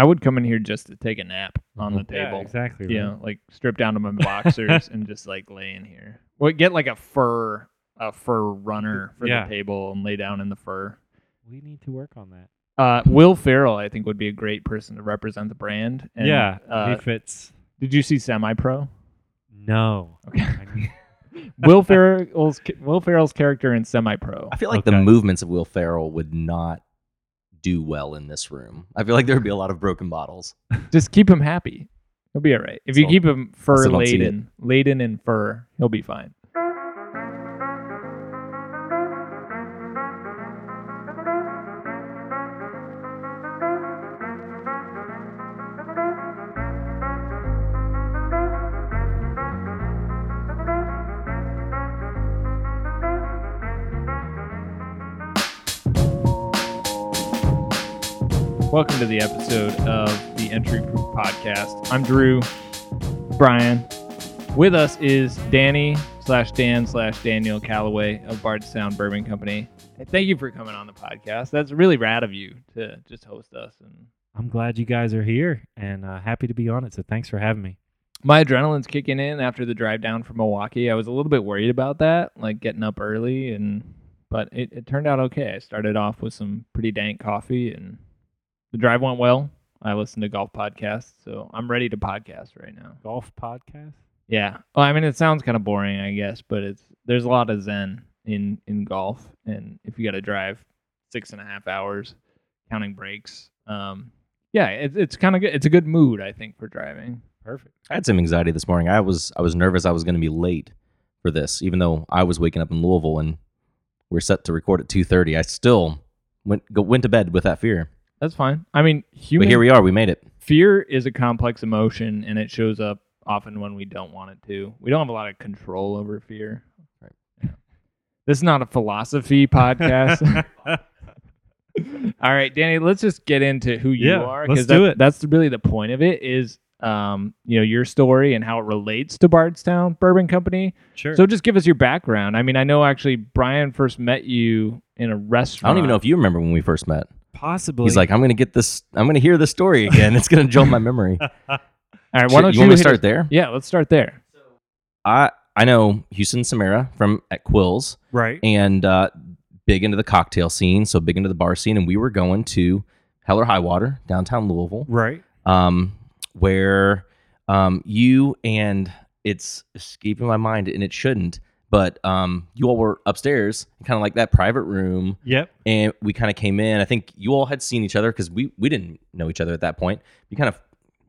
I would come in here just to take a nap on the Mhm. Yeah, table. exactly. You right. know, like strip down to my boxers and just like lay in here. Well, get like a fur, a fur runner for Yeah. the table and lay down in the fur. We need to work on that. Uh, Will Ferrell, I think, would be a great person to represent the brand. And, yeah, Uh, he fits. did you see Semi Pro? No. Okay. I need- Will Ferrell's Will Ferrell's character in Semi Pro. I feel like the movements of Will Ferrell would not do well in this room. I feel like there would be a lot of broken bottles. Just keep him happy. He'll be all right. If you So- keep him fur still don't see it. laden, laden in fur, he'll be fine. Welcome to the episode of the Entry Proof Podcast. I'm Drew, Brian. With us is Danny slash Dan slash Daniel Calloway of Bardstown Bourbon Company. Hey, Thank you for coming on the podcast. That's really rad of you to just host us. And I'm glad you guys are here and uh, happy to be on it. So thanks for having me. my adrenaline's kicking in after the drive down from Milwaukee. I was a little bit worried about that, like getting up early, and but it, it turned out okay. I started off with some pretty dank coffee, and the drive went well. I listened to golf podcasts, so I'm ready to podcast right now. Golf podcast. Yeah. Well, I mean, it sounds kind of boring, I guess, but it's there's a lot of zen in in golf, and if you got to drive six and a half hours, counting breaks, um, yeah, it, it's kind of good. It's a good mood, I think, for driving. Perfect. I had some anxiety this morning. I was I was nervous I was going to be late for this, even though I was waking up in Louisville and we're set to record at two thirty. I still went go, went to bed with that fear. That's fine. I mean, human But here we are. We made it. fear is a complex emotion, and it shows up often when we don't want it to. We don't have a lot of control over fear. Right. This is not a philosophy podcast. All right, Danny, let's just get into who you Yeah, are let's that, it. that's really the point of it is um, you know, your story and how it relates to Bardstown Bourbon Company. Sure. So just give us your background. I mean, I know actually Brian first met you in a restaurant. I don't even know if you remember when we first met. Possibly. He's like, I'm going to get this. I'm going to hear this story again. It's going to jolt my memory. All right, why don't you want me to start us- there? Yeah, let's start there. I I know Houston Samara from at Quills. right. and uh, big into the cocktail scene, so big into the bar scene. And we were going to Hell or High Water, downtown Louisville, Right. um, where um, you and it's escaping my mind, and it shouldn't, but um, you all were upstairs, kind of like that private room, Yep. and we kind of came in. I think you all had seen each other because we we didn't know each other at that point. You kind of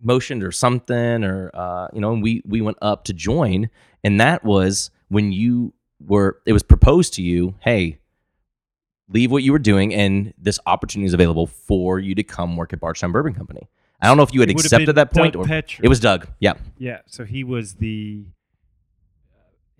motioned or something, or uh, you know, and we we went up to join, and that was when you were. It was proposed to you, hey. Leave what you were doing, and this opportunity is available for you to come work at Bardstown Bourbon Company. I don't know if you had accepted that point, Doug or it was Doug. Yeah, Yeah. So he was the.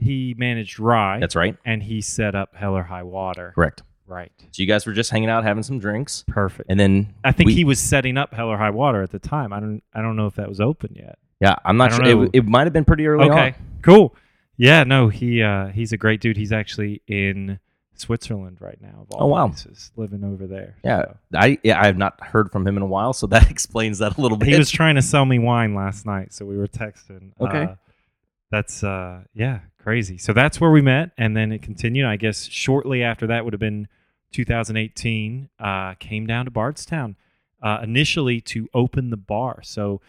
He managed Rye. that's right. And he set up Hell or High Water. Correct. Right. So you guys were just hanging out, having some drinks, Perfect. and then I think we- he was setting up Hell or High Water at the time. I don't. I don't know if that was open yet. Yeah, I'm not sure. know. It, it might have been pretty early okay. on. Cool. Yeah. No. He. Uh. He's a great dude. He's actually in Switzerland right now. Oh, wow. places, living over there. Yeah, So. I yeah, I have not heard from him in a while, so that explains that a little bit. He was trying to sell me wine last night, so we were texting. Okay. Uh, that's uh yeah, crazy. So that's where we met and then it continued. I guess shortly after that would have been 2018. Uh came down to Bardstown uh initially to open the bar. So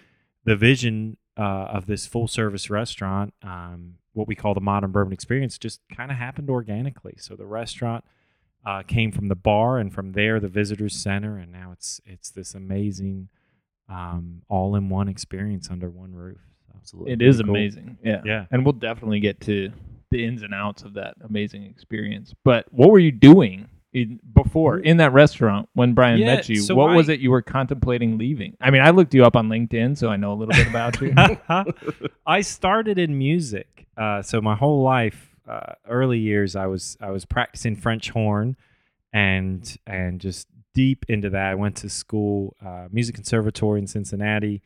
the vision uh, of this full service restaurant, um, what we call the modern bourbon experience, just kind of happened organically. So the restaurant uh, came from the bar, and from there the visitors center, and now it's it's this amazing um, all in one experience under one roof. So, Absolutely. It is cool. amazing. Yeah. Yeah. And we'll definitely get to the ins and outs of that amazing experience. But what were you doing in, before in that restaurant when Brian Yeah, met you? so what was it you were contemplating leaving? I mean, I looked you up on LinkedIn, so I know a little bit about you. I started in music, uh, so my whole life, uh, early years, I was I was practicing French horn, and and just deep into that. I went to school, uh, music conservatory in Cincinnati,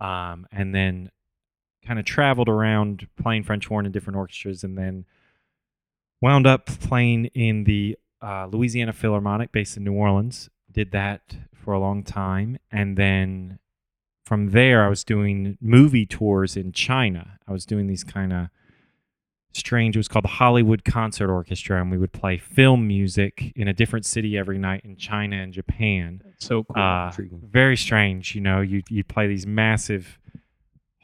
um, and then kind of traveled around playing French horn in different orchestras, and then wound up playing in the uh, Louisiana Philharmonic based in New Orleans. Did that for a long time, and then from there, I was doing movie tours in China. I was doing these kind of strange. It was called the Hollywood Concert Orchestra, and we would play film music in a different city every night in China and Japan. So cool. Uh, very strange. You know, you you play these massive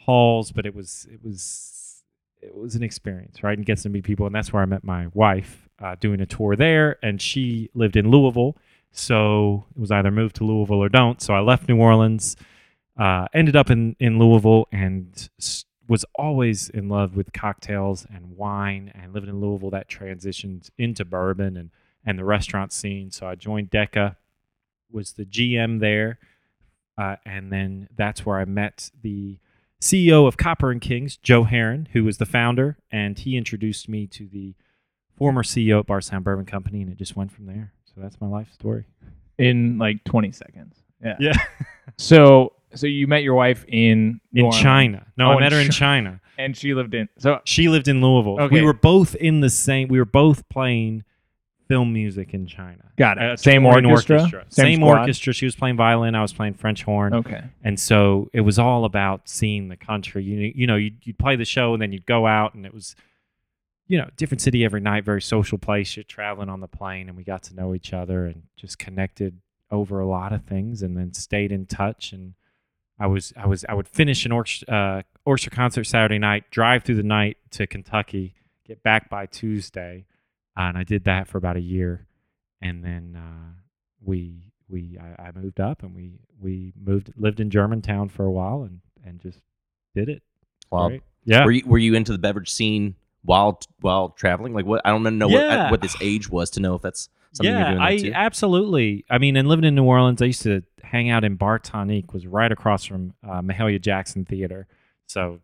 halls, but it was it was it was an experience, right? And gets to meet people, and that's where I met my wife uh, doing a tour there, and she lived in Louisville, so it was either move to Louisville or don't. So I left New Orleans, uh, ended up in in Louisville, and was always in love with cocktails and wine, and living in Louisville that transitioned into bourbon and and the restaurant scene. So I joined Decca, was the GM there, uh, and then that's where I met the CEO of Copper and Kings, Joe Heron, who was the founder, and he introduced me to the former CEO at Bardstown Bourbon Company, and it just went from there. So that's my life story. in like 20 seconds. Yeah. Yeah, So so you met your wife in in Orleans, China. No, Oh, I met her in Chi- China. and she lived in. So She lived in Louisville. Okay. We were both in the same. We were both playing film music in China. got it. Uh, Same touring orchestra. Same, squad? orchestra. She was playing violin. I was playing French horn. Okay. And so it was all about seeing the country. You you know, you'd, you'd play the show and then you'd go out and it was, you know, different city every night, very social place. You're traveling on the plane and we got to know each other and just connected over a lot of things and then stayed in touch. And I was I was I would finish an orchestra, uh, orchestra concert Saturday night, drive through the night to Kentucky, get back by Tuesday, uh, and I did that for about a year, and then uh, we we I, I moved up and we we moved lived in Germantown for a while and and just did it. Wow. Right? Yeah. Were you were you into the beverage scene while while traveling? Like what? I don't know what Yeah. what this age was to know if that's something yeah, you're doing. I too. absolutely. I mean, and living in New Orleans, I used to hang out in Bar Tonique, was right across from uh, Mahalia Jackson Theater. So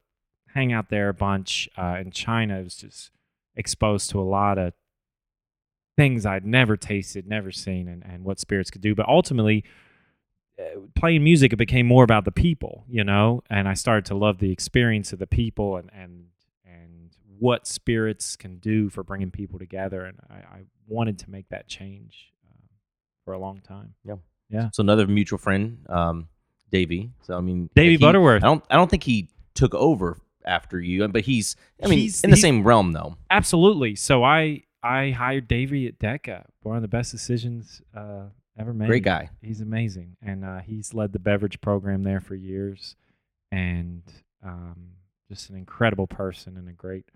hang out there a bunch. Uh, in China, I was just exposed to a lot of things I'd never tasted, never seen, and, and what spirits could do. But ultimately, uh, playing music, it became more about the people, you know, and I started to love the experience of the people and and and what spirits can do for bringing people together. And I, I wanted to make that change uh, for a long time. Yeah. Yeah. So another mutual friend, um, Davey. So I mean, Davey he- Butterworth. I don't I don't think he took over after you, but he's I mean He's- in the he's- same realm though. Absolutely. So I I hired Davey at Decca. One of the best decisions uh, ever made. Great guy. He's amazing, and uh, he's led the beverage program there for years, and um, just an incredible person and a great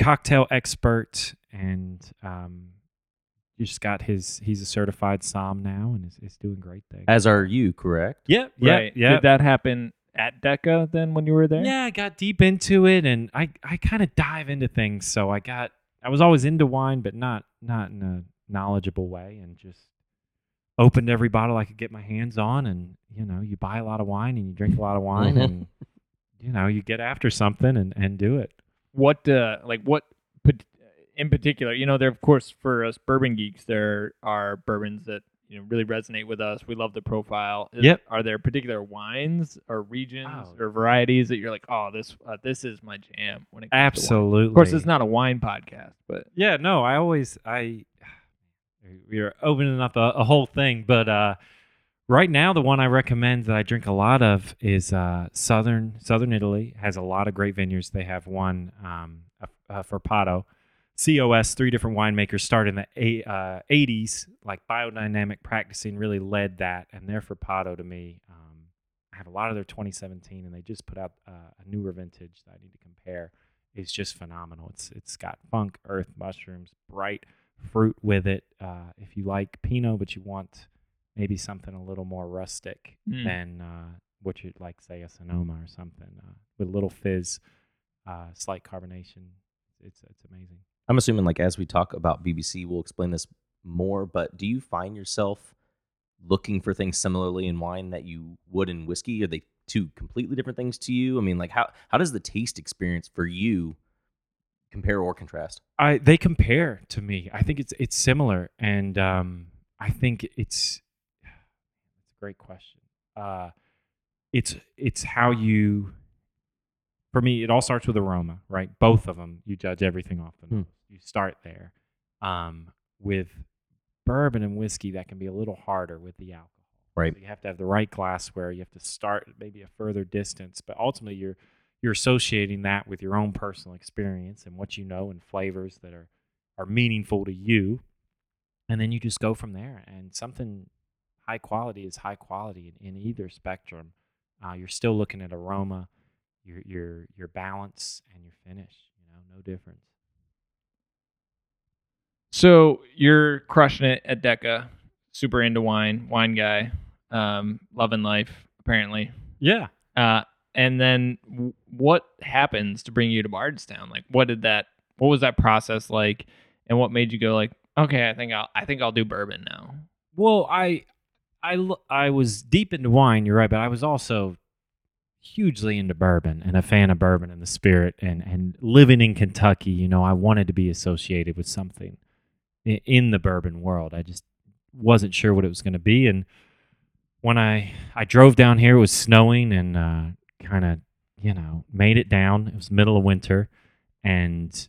cocktail expert. And um, just got his. He's a certified som now, and is, is doing great things. As are you, correct? yeah, yeah, right. yeah. Did that happen at Decca then when you were there? Yeah, I got deep into it, and I I kind of dive into things. So I got I was always into wine, but not not in a knowledgeable way, and just opened every bottle I could get my hands on. And you know, you buy a lot of wine and you drink a lot of wine, and you know, you get after something and and do it. What uh like what in particular? You know, there of course for us bourbon geeks, there are bourbons that you know really resonate with us. We love the profile. Is- Yep. Are there particular wines or regions Oh. or varieties that you're like, oh, this uh, this is my jam when it comes to wine? Absolutely. Of course, it's not a wine podcast, but Yeah, no, I always I we're opening up a, a whole thing, but uh right now the one I recommend that I drink a lot of is uh Southern Southern Italy has a lot of great vineyards. They have one um uh, uh, Frappato. COS, three different winemakers started in the uh, 80s, like biodynamic practicing really led that. And their Pato to me, um, I have a lot of their 2017, and they just put out uh, a newer vintage that I need to compare. It's just phenomenal. It's it's got funk, earth, mushrooms, bright fruit with it. Uh, if you like Pinot, but you want maybe something a little more rustic Mm. than uh, what you'd like, say a Sonoma or something, uh, with a little fizz, uh, slight carbonation. It's it's amazing. I'm assuming like as we talk about BBC, we'll explain this more. But do you find yourself looking for things similarly in wine that you would in whiskey? Are they two completely different things to you? I mean, like how how does the taste experience for you compare or contrast? I they compare to me. I think it's it's similar, and um, I think it's it's a great question. Uh, it's it's how you. For me, it all starts with aroma, right? Both of them, you judge everything off the Hmm. nose. You start there. Um, with bourbon and whiskey, that can be a little harder with the alcohol. Right. So you have to have the right glassware. You have to start maybe a further distance, but ultimately you're you're associating that with your own personal experience and what you know and flavors that are are meaningful to you, and then you just go from there. And something high quality is high quality in, in either spectrum. Uh, you're still looking at aroma, your your your balance, and your finish. You know, no difference. So you're crushing it at Decca, super into wine, wine guy, um, loving life apparently. Yeah. Uh, and then w- what happens to bring you to Bardstown? Like, what did that? What was that process like? And what made you go like, okay, I think I'll, I think I'll do bourbon now. Well, I, I, I was deep into wine. You're right, but I was also hugely into bourbon and a fan of bourbon and the spirit. And and living in Kentucky, you know, I wanted to be associated with something in, the bourbon world. I just wasn't sure what it was going to be. And when I I drove down here, it was snowing and uh, kind of you know made it down. It was middle of winter, and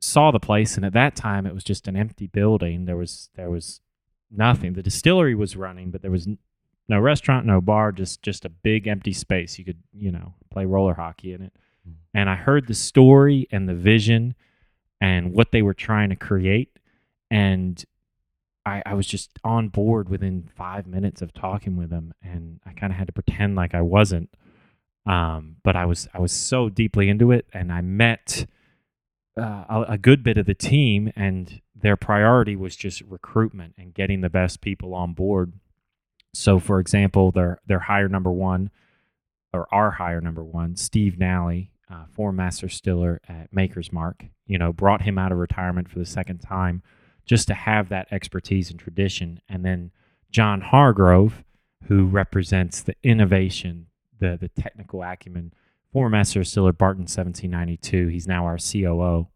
saw the place. And at that time, it was just an empty building. There was there was nothing. The distillery was running, but there was no restaurant, no bar, just just a big empty space. You could you know play roller hockey in it. Mhm. And I heard the story and the vision and what they were trying to create, and I, I was just on board within five minutes of talking with them, and I kind of had to pretend like I wasn't. Um, but I was I was so deeply into it, and I met uh, a, a good bit of the team, and their priority was just recruitment and getting the best people on board. So, for example, their their hire number one, or our hire number one, Steve Nally, uh, former master stiller at Maker's Mark, you know, brought him out of retirement for the second time just to have that expertise and tradition. And then John Hargrove, who represents the innovation, the the technical acumen, former master distiller Barton 1792. He's now our COO,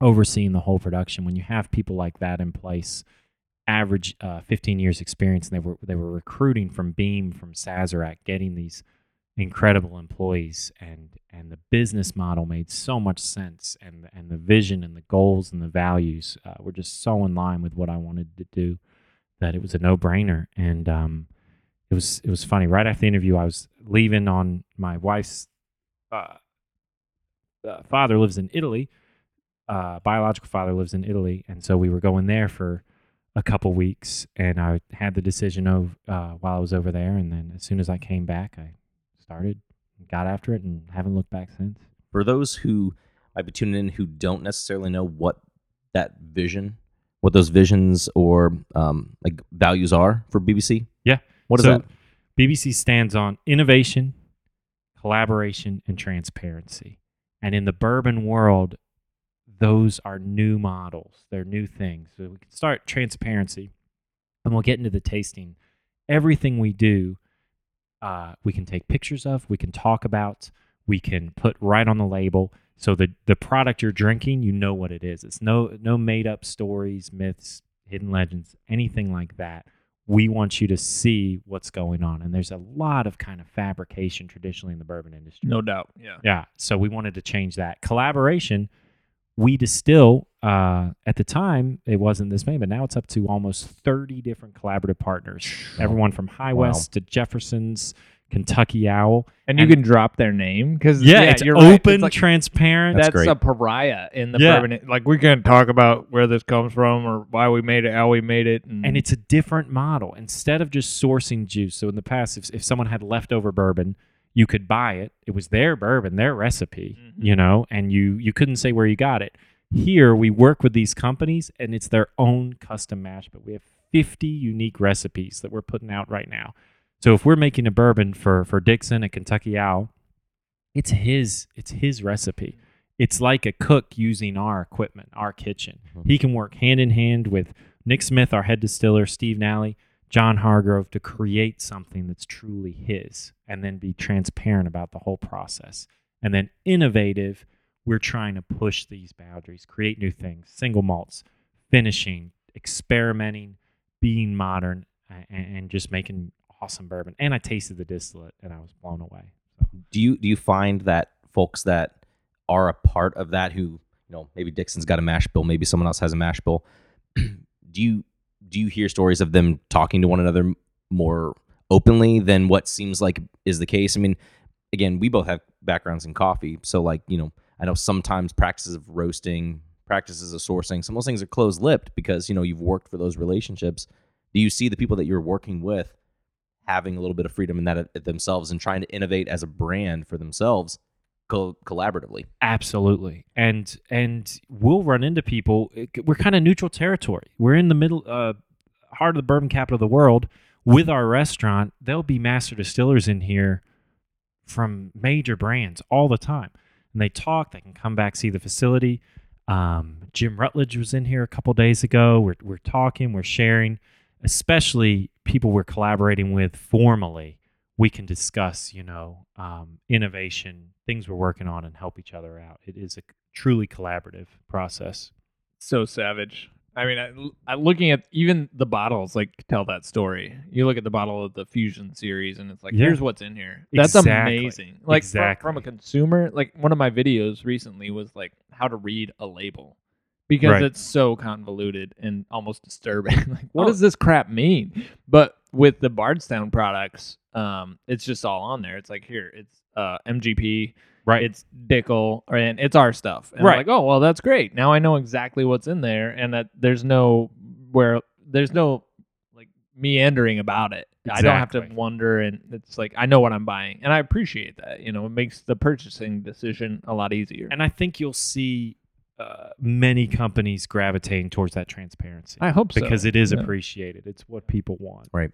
overseeing the whole production. When you have people like that in place, average uh, 15 years experience, and they were they were recruiting from Beam, from Sazerac, getting these incredible employees and and the business model made so much sense and and the vision and the goals and the values uh, were just so in line with what I wanted to do that it was a no brainer and um, it was it was funny right after the interview I was leaving on my wife's uh, uh, father lives in Italy uh, biological father lives in Italy and so we were going there for a couple weeks and I had the decision of uh, while I was over there and then as soon as I came back I started, got after it, and haven't looked back since. For those who might be tuning in who don't necessarily know what that vision, what those visions or um, like values are for BBC. Yeah. What is so, that? BBC stands on innovation, collaboration, and transparency. And in the bourbon world, those are new models. They're new things. So we can start transparency, and we'll get into the tasting. Everything we do, uh, we can take pictures of, we can talk about, we can put right on the label. So the the product you're drinking, you know what it is. It's no no made up stories, myths, hidden legends, anything like that. We want you to see what's going on, and there's a lot of kind of fabrication traditionally in the bourbon industry. No doubt. Yeah. Yeah. So we wanted to change that. Collaboration, we distill, uh, at the time, it wasn't this many, but now it's up to almost 30 different collaborative partners. Everyone from High Wow. West to Jefferson's, Kentucky Owl. And you And- can drop their name because Yeah, it's you're right. open, It's like- transparent. That's that's great. a pariah in the Yeah. bourbon. Like we can talk about where this comes from or why we made it, how we made it, and, and it's a different model. Instead of just sourcing juice, so in the past, if, if someone had leftover bourbon, you could buy it. It was their bourbon, their recipe, Mhm. you know, and you you couldn't say where you got it. Here, we work with these companies, and it's their own custom mash. But we have 50 unique recipes that we're putting out right now. So if we're making a bourbon for for Dixon at Kentucky Owl, it's his it's his recipe. It's like a cook using our equipment, our kitchen. Mhm. He can work hand in hand with Nick Smith, our head distiller, Steve Nally, John Hargrove to create something that's truly his and then be transparent about the whole process. And then innovative, we're trying to push these boundaries, create new things, single malts, finishing, experimenting, being modern, and, and just making awesome bourbon. And I tasted the distillate and I was blown away. So. Do you do you find that folks that are a part of that who you know maybe Dixon's got a mash bill, maybe someone else has a mash bill. do you do you hear stories of them talking to one another more openly than what seems like is the case. I mean, again, we both have backgrounds in coffee, so like you know, I know sometimes practices of roasting, practices of sourcing, some of those things are closed lipped because you know you've worked for those relationships. Do you see the people that you're working with having a little bit of freedom in that themselves and trying to innovate as a brand for themselves co- collaboratively? Absolutely, and and we'll run into people. We're kind of neutral territory. We're in the middle, uh, heart of the bourbon capital of the world. With our restaurant, there'll be master distillers in here from major brands all the time, and they talk. They can come back see the facility. Um, Jim Rutledge was in here a couple days ago. We're we're talking. We're sharing, especially people we're collaborating with formally. We can discuss, you know, um, innovation, things we're working on, and help each other out. It is a truly collaborative process. So savage. I mean, I, I, looking at even the bottles, like tell that story. You look at the bottle of the Fusion series, and it's like, Yeah. here's what's in here. That's Exactly. amazing. Like Exactly. from a consumer, like one of my videos recently was like how to read a label because Right. it's so convoluted and almost disturbing. like, what Oh. does this crap mean? But with the Bardstown products, um, it's just all on there. It's like here, it's uh, MGP, Right. it's Dickel, and it's our stuff. And I'm Right. like, oh well, that's great. Now I know exactly what's in there, and that there's no where there's no like meandering about it. I don't have to wonder, and it's like I know what I'm buying, and I appreciate that. You know, it makes the purchasing decision a lot easier. and I think you'll see uh, many companies gravitating towards that transparency I hope so because it is Yeah. appreciated. It's what people want. Right.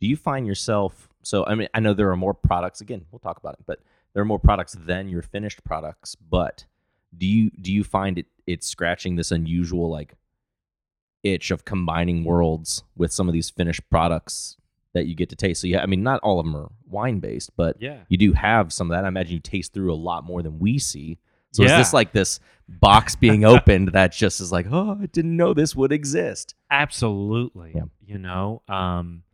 Do you find yourself so I mean I know there are more products again, we'll talk about it, but there are more products than your finished products, but do you do you find it it's scratching this unusual like itch of combining worlds with some of these finished products that you get to taste? So yeah, I mean not all of them are wine based, but Yeah. you do have some of that. I imagine you taste through a lot more than we see. So is Yeah. this like this box being opened that just is like, oh, I didn't know this would exist? Absolutely. Yeah. You know, um,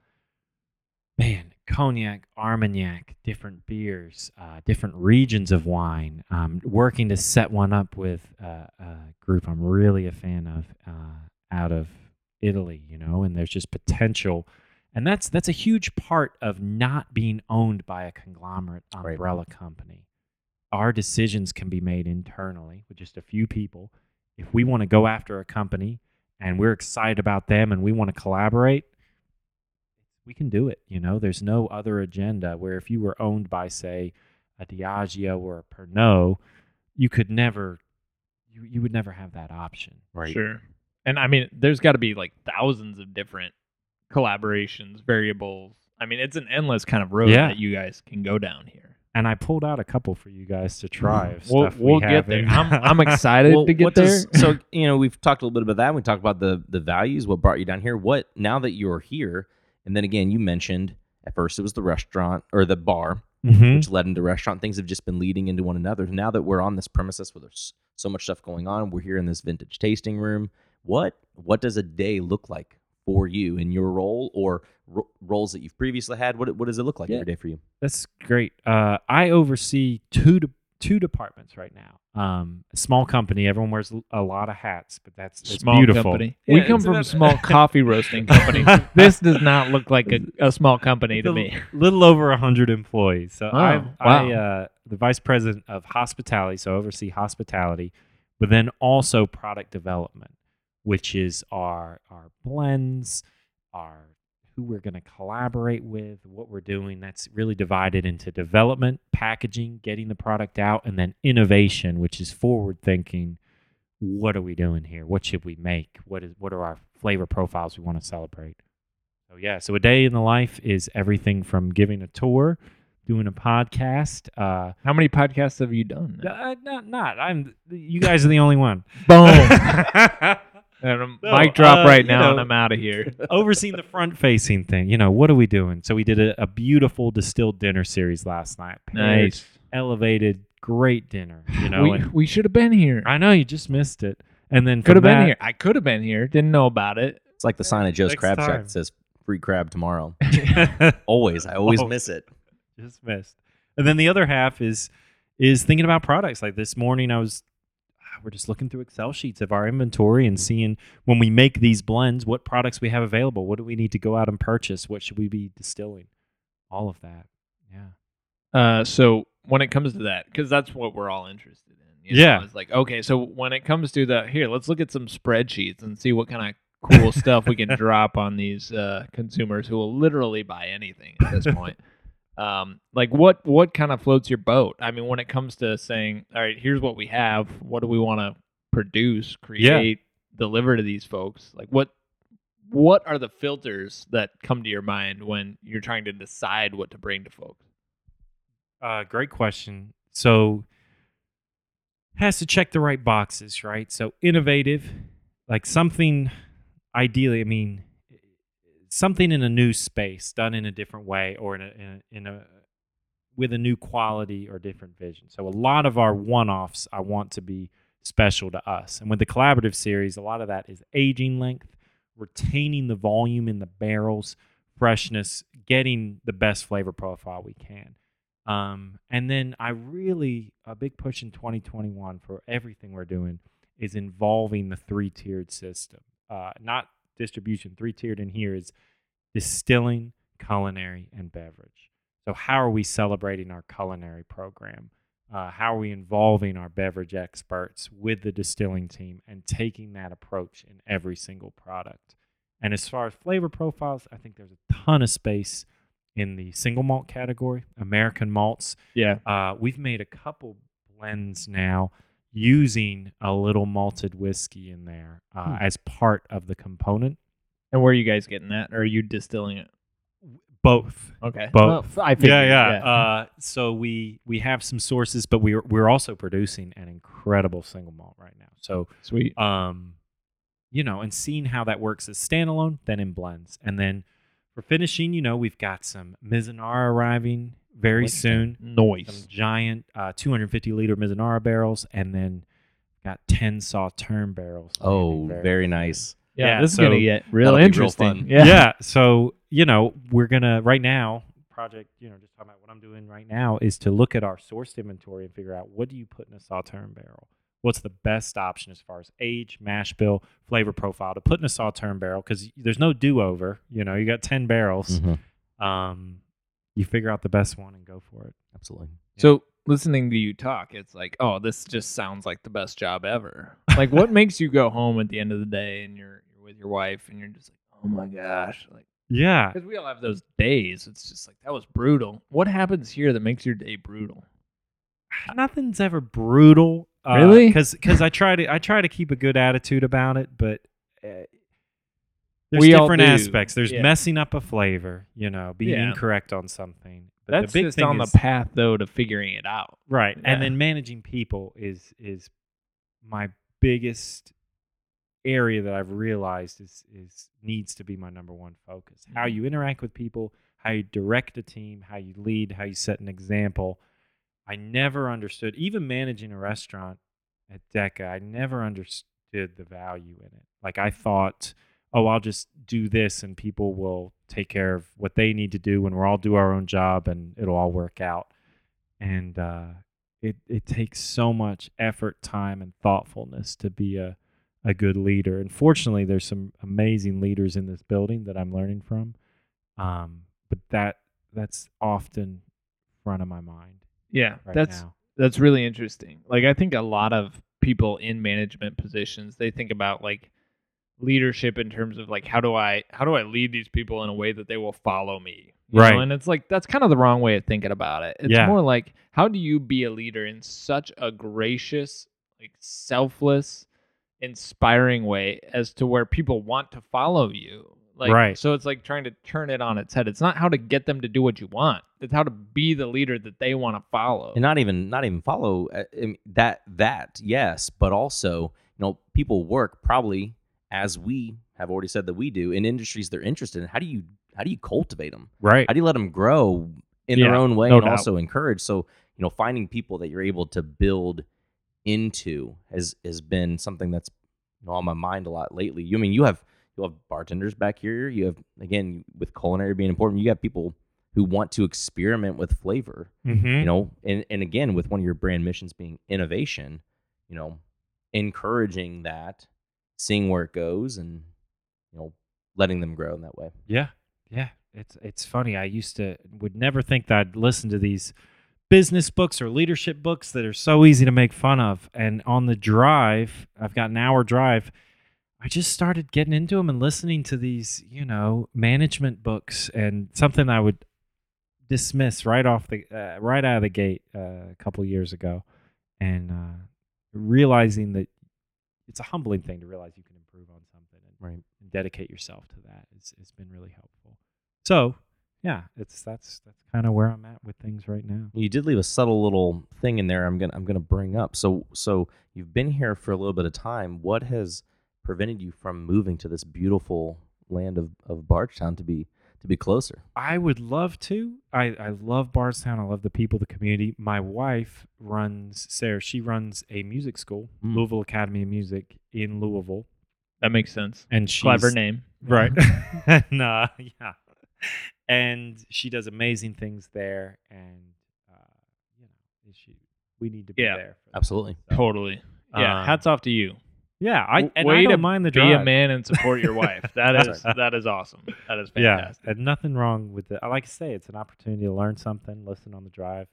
man, cognac, Armagnac, different beers, uh, different regions of wine. Um, working to set one up with uh, a group I'm really a fan of uh, out of Italy. You know, and there's just potential, and that's that's a huge part of not being owned by a conglomerate Right. umbrella company. Our decisions can be made internally with just a few people. If we want to go after a company and we're excited about them and we want to collaborate, we can do it. You know, there's no other agenda where if you were owned by, say, a Diageo or a Pernod, you could never, you, you would never have that option. Right. Sure. And I mean, there's got to be like thousands of different collaborations, variables. I mean, it's an endless kind of road Yeah. that you guys can go down here. And I pulled out a couple for you guys to try. Mm-hmm. Of We'll, stuff we we'll get there. I'm, I'm excited Well, to get there. does- so you know, we've talked a little bit about that. We talked about the the values, what brought you down here. What now that you're here, and then again, you mentioned at first it was the restaurant or the bar, Mhm. which led into restaurant. Things have just been leading into one another. Now that we're on this premises where there's so much stuff going on, we're here in this vintage tasting room. What what does a day look like for you in your role or ro- roles that you've previously had? What what does it look like Yeah. every day for you? That's great. Uh, I oversee two de- two departments right now. Um, a small company. Everyone wears a lot of hats, but that's, that's small beautiful. company. Yeah, we come from a small coffee roasting company. this does not look like a, a small company to Little- me. little over a hundred employees. So Oh, I, I, wow. uh, the vice president of hospitality, so I oversee hospitality, but then also product development, which is our our blends, our who we're going to collaborate with, what we're doing. That's really divided into development, packaging, getting the product out, and then innovation, which is forward thinking. What are we doing here? What should we make? What is what are our flavor profiles we want to celebrate? So yeah, so a day in the life is everything from giving a tour, doing a podcast. Uh, How many podcasts have you done? uh, not not I'm. You guys are the only one. Boom. And a No, mic drop uh, right you now, and I'm out of here. Overseeing the front facing thing. You know what are we doing? So we did a, a beautiful distilled dinner series last night. Paired, Nice. elevated, great dinner. You know, we we should have been here. I know you just missed it. And then Could have been here. I could have been here. Didn't know about it. It's like the sign of Joe's Next Crab Shack that says "Free crab tomorrow." Always, I always Oh. miss it. just missed. And then the other half is is thinking about products. Like this morning, I was we're just looking through Excel sheets of our inventory and seeing when we make these blends, what products we have available. What do we need to go out and purchase? What should we be distilling? All of that. Yeah. Uh, so when it comes to that, because that's what we're all interested in. you Yeah. know, It's like, okay, so when it comes to the here, let's look at some spreadsheets and see what kind of cool stuff we can drop on these uh, consumers who will literally buy anything at this point. Um, like what what kind of floats your boat? I mean, when it comes to saying, all right, here's what we have. What do we want to produce, create, deliver to these folks? Like what what are the filters that come to your mind when you're trying to decide what to bring to folks? Uh, great question. So has to check the right boxes, right? So innovative, like something ideally, I mean, something in a new space done in a different way or in a, in a, in a with a new quality or different vision. So a lot of our one-offs I want to be special to us. And with the collaborative series, a lot of that is aging length, retaining the volume in the barrels, freshness, getting the best flavor profile we can. Um, and then I really a big push in 2021 for everything we're doing is involving the three tiered system. Uh, not distribution. Three tiered in here is distilling, culinary, and beverage. So how are we celebrating our culinary program? Uh, how are we involving our beverage experts with the distilling team and taking that approach in every single product? And as far as flavor profiles, I think there's a ton of space in the single malt category, American malts. Yeah. Uh, we've made a couple blends now using a little malted whiskey in there uh, Hmm. as part of the component. And where are you guys getting that? Or are you distilling it? Both. Okay. Both. Well, I figured, yeah, yeah. Uh, so we we have some sources, but we're we're also producing an incredible single malt right now. So Sweet. um, you know, and seeing how that works as standalone, then in blends, and then for finishing, you know, we've got some Mizunara arriving very Like soon. Noise. Some giant uh, 250 liter Mizunara barrels, and then got 10 sauterne barrels. Oh, landing very nice. Yeah, Yeah, this is so gonna get real that'll real interesting. Yeah. yeah. So you know, we're gonna right now project. You know, just talking about what I'm doing right now is to look at our sourced inventory and figure out what do you put in a sauterne barrel. What's the best option as far as age, mash bill, flavor profile to put in a sauterne barrel? Because there's no do over. You know, you got 10 barrels. Mhm. Um, you figure out the best one and go for it. Absolutely. So listening to you talk, it's like, oh, this just sounds like the best job ever. Like, what makes you go home at the end of the day and you're you're with your wife and you're just like, oh my gosh, like Yeah. because we all have those days. It's just like that was brutal. What happens here that makes your day brutal? nothing's ever brutal. Uh, Really? Because I try to I try to keep a good attitude about it, but uh, there's We different aspects. There's Yeah. messing up a flavor, you know, being Yeah. incorrect on something. But That's the big just thing on is, the path though to figuring it out. right, Yeah. and then managing people is is my biggest area that I've realized is is needs to be my number one focus. How Mhm. you interact with people, how you direct a team, how you lead, how you set an example. I never understood, even managing a restaurant at Decca, I never understood the value in it. Like I thought, oh, I'll just do this and people will take care of what they need to do and we'll all do our own job and it'll all work out. And uh, it it takes so much effort, time, and thoughtfulness to be a a good leader. And fortunately, there's some amazing leaders in this building that I'm learning from. Um, but that that's often front of my mind Yeah, right that's now. that's really interesting. Like I think a lot of people in management positions, they think about like leadership in terms of like how do I how do I lead these people in a way that they will follow me? You know? Right. And it's like that's kind of the wrong way of thinking about it. It's Yeah. more like how do you be a leader in such a gracious, like selfless, inspiring way as to where people want to follow you. Like, Right. So it's like trying to turn it on its head. It's not how to get them to do what you want. It's how to be the leader that they want to follow. and not even not even follow uh, that that yes but also you know people work probably as we have already said that we do in industries they're interested in how do you how do you cultivate them Right. how do you let them grow in their own way no and doubt. also encourage so you know finding people that you're able to build into has has been something that's you know, on my mind a lot lately you I mean you have you have bartenders back here you have again with culinary being important you have people who want to experiment with flavor Mm-hmm. you know and, and again with one of your brand missions being innovation you know encouraging that, seeing where it goes, and you know, letting them grow in that way. Yeah, yeah. It's it's funny. I used to would never think that I'd listen to these business books or leadership books that are so easy to make fun of. And on the drive, I've got an hour drive. I just started getting into them and listening to these, you know, management books and something I would dismiss right off the uh, right out of the gate uh, a couple years ago, and uh, realizing that it's a humbling thing to realize you can improve on something and, Right. and dedicate yourself to that. It's it's been really helpful. So yeah, it's that's that's kind of where I'm at with things right now. You did leave a subtle little thing in there. I'm gonna I'm gonna bring up. So so you've been here for a little bit of time. What has prevented you from moving to this beautiful land of of Bardstown to be to be closer? I would love to. I, I love Bardstown. I love the people, the community. My wife runs Sarah. She runs a music school, Mm. Louisville Academy of Music in Louisville, That makes sense. and she's Clever name. right? and uh, yeah, and she does amazing things there. And uh, you know, she we need to be Yeah. there. For that. Absolutely. So, Totally. Yeah. Um, hats off to you. Yeah, I and Way I to don't mind the drive. Be a man and support your wife. That's is that is awesome. That is fantastic. Yeah, fantastic. and nothing wrong with it. I like to say it's an opportunity to learn something, listen on the drive,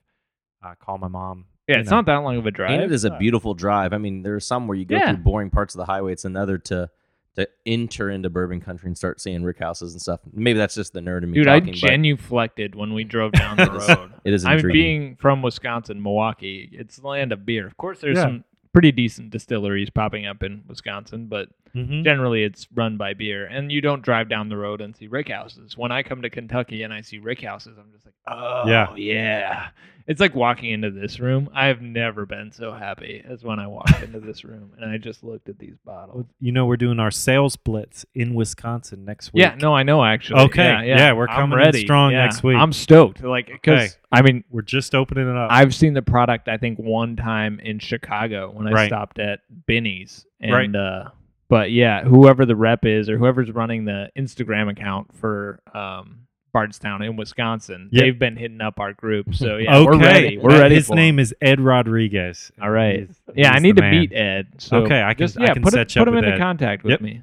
uh, call my mom. Yeah, it's know. not that long of a drive. And it is a beautiful drive. I mean, there are some where you go Yeah. through boring parts of the highway. It's another to to enter into bourbon country and start seeing rick houses and stuff. Maybe that's just the nerd in me Dude, I talking. but genuflected when we drove down the road. it is I'm being from Wisconsin, Milwaukee. It's the land of beer. Of course, there's Yeah. some pretty decent distilleries popping up in Wisconsin, but Mhm. generally it's run by beer. And you don't drive down the road and see rick houses. When I come to Kentucky and I see rick houses, I'm just like, oh Yeah. yeah. It's like walking into this room. I have never been so happy as when I walked into this room and I just looked at these bottles. You know, we're doing our sales blitz in Wisconsin next week. Yeah, no, I know actually. Okay, yeah, yeah. yeah, we're coming in ready. strong Yeah. next week. I'm stoked. Like, because Okay. I mean, we're just opening it up. I've seen the product. I think one time in Chicago when I Right. stopped at Binny's, and Right. uh, but yeah, whoever the rep is or whoever's running the Instagram account for um, Bardstown in Wisconsin, Yep. they've been hitting up our group. So yeah, we're ready. We're ready. His for 'em. name is Ed Rodriguez. All right. He's- Yeah, I need to man. meet Ed. So Okay, I can- just, I yeah, can put, set it, you put him with into Ed. contact with Yep. me.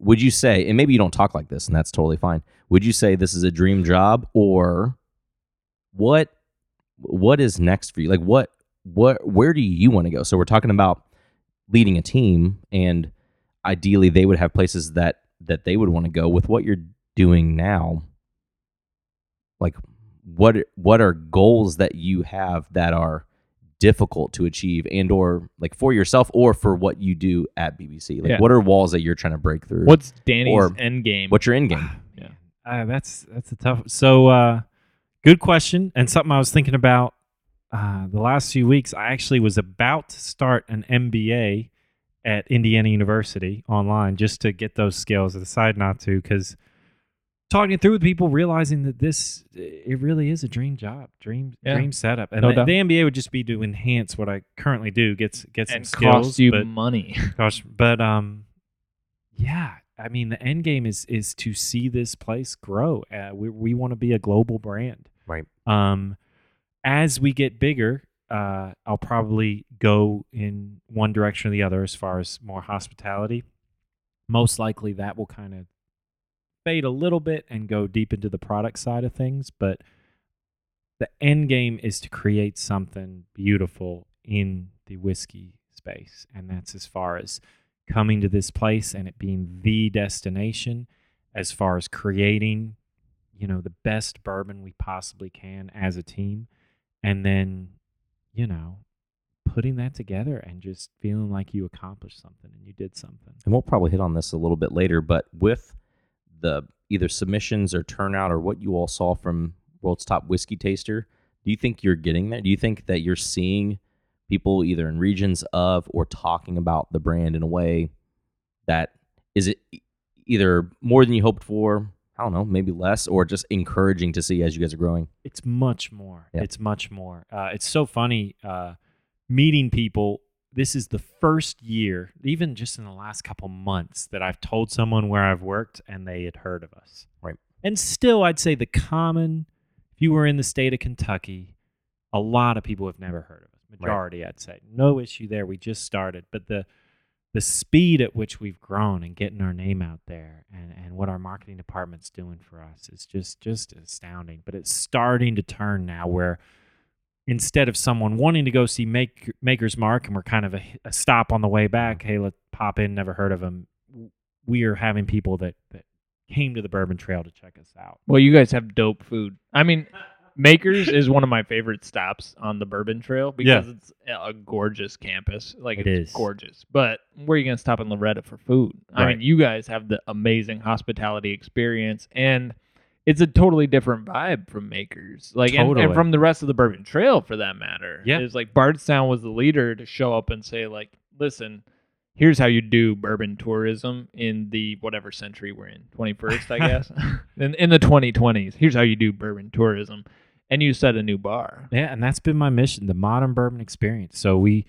would you say, and maybe you don't talk like this, and that's totally fine. Would you say this is a dream job, or what? What is next for you? Like, what? What? Where do you want to go? So we're talking about leading a team, and ideally, they would have places that that they would want to go. With what you're doing now, like, what? What are goals that you have that are difficult to achieve and or like for yourself or for what you do at BBC like Yeah. what are walls that you're trying to break through What's Danny's Or end game? What's your end game? Yeah. Uh, that's that's a tough. So, uh, good question, and something I was thinking about uh, the last few weeks. I actually was about to start an MBA at Indiana University online just to get those skills. I decided not to because talking it through with people, realizing that this it really is a dream job, dream Yeah. dream setup, and No the, the MBA would just be to enhance what I currently do, gets get some and skills, cost you but money. Gosh, but um, yeah. I mean, the end game is is to see this place grow. Uh, we we want to be a global brand. Right. Um, as we get bigger, uh, I'll probably go in one direction or the other as far as more hospitality. Most likely, that will kind of fade a little bit and go deep into the product side of things. But the end game is to create something beautiful in the whiskey space, and that's as far as coming to this place and it being the destination as far as creating you know the best bourbon we possibly can as a team and then you know putting that together and just feeling like you accomplished something and you did something And we'll probably hit on this a little bit later, but with the either submissions or turnout or what you all saw from World's Top Whiskey Taster, do you think you're getting there? Do you think that you're seeing people either in regions of or talking about the brand in a way that is it either more than you hoped for? I don't know, maybe less, or just encouraging to see as you guys are growing. it's much more Yeah. it's much more uh, it's so funny uh, meeting people this is the first year even just in the last couple months that i've told someone where i've worked and they had heard of us Right. and still i'd say the common if you were in the state of kentucky a lot of people have never heard of us majority, I'd say. No issue there. We just started, but the the speed at which we've grown and getting our name out there and, and what our marketing department's doing for us is just just astounding. But it's starting to turn now where instead of someone wanting to go see Make, Maker's Mark and we're kind of a, a stop on the way back, hey, let's pop in, never heard of them. We are having people that, that came to the Bourbon Trail to check us out. Well, you guys have dope food. I mean, Makers is one of my favorite stops on the Bourbon Trail because it's a gorgeous campus. Like It it's is. gorgeous. But where are you gonna stop in Loretto for food? I mean, you guys have the amazing hospitality experience and it's a totally different vibe from Makers. Like and- and, from the rest of the Bourbon Trail for that matter. Yeah. It's like Bardstown was the leader to show up and say, like, listen, here's how you do bourbon tourism in the whatever century we're in 21st i guess in, in the 2020s here's how you do bourbon tourism and you set a new bar Yeah, and that's been my mission, the modern bourbon experience. So we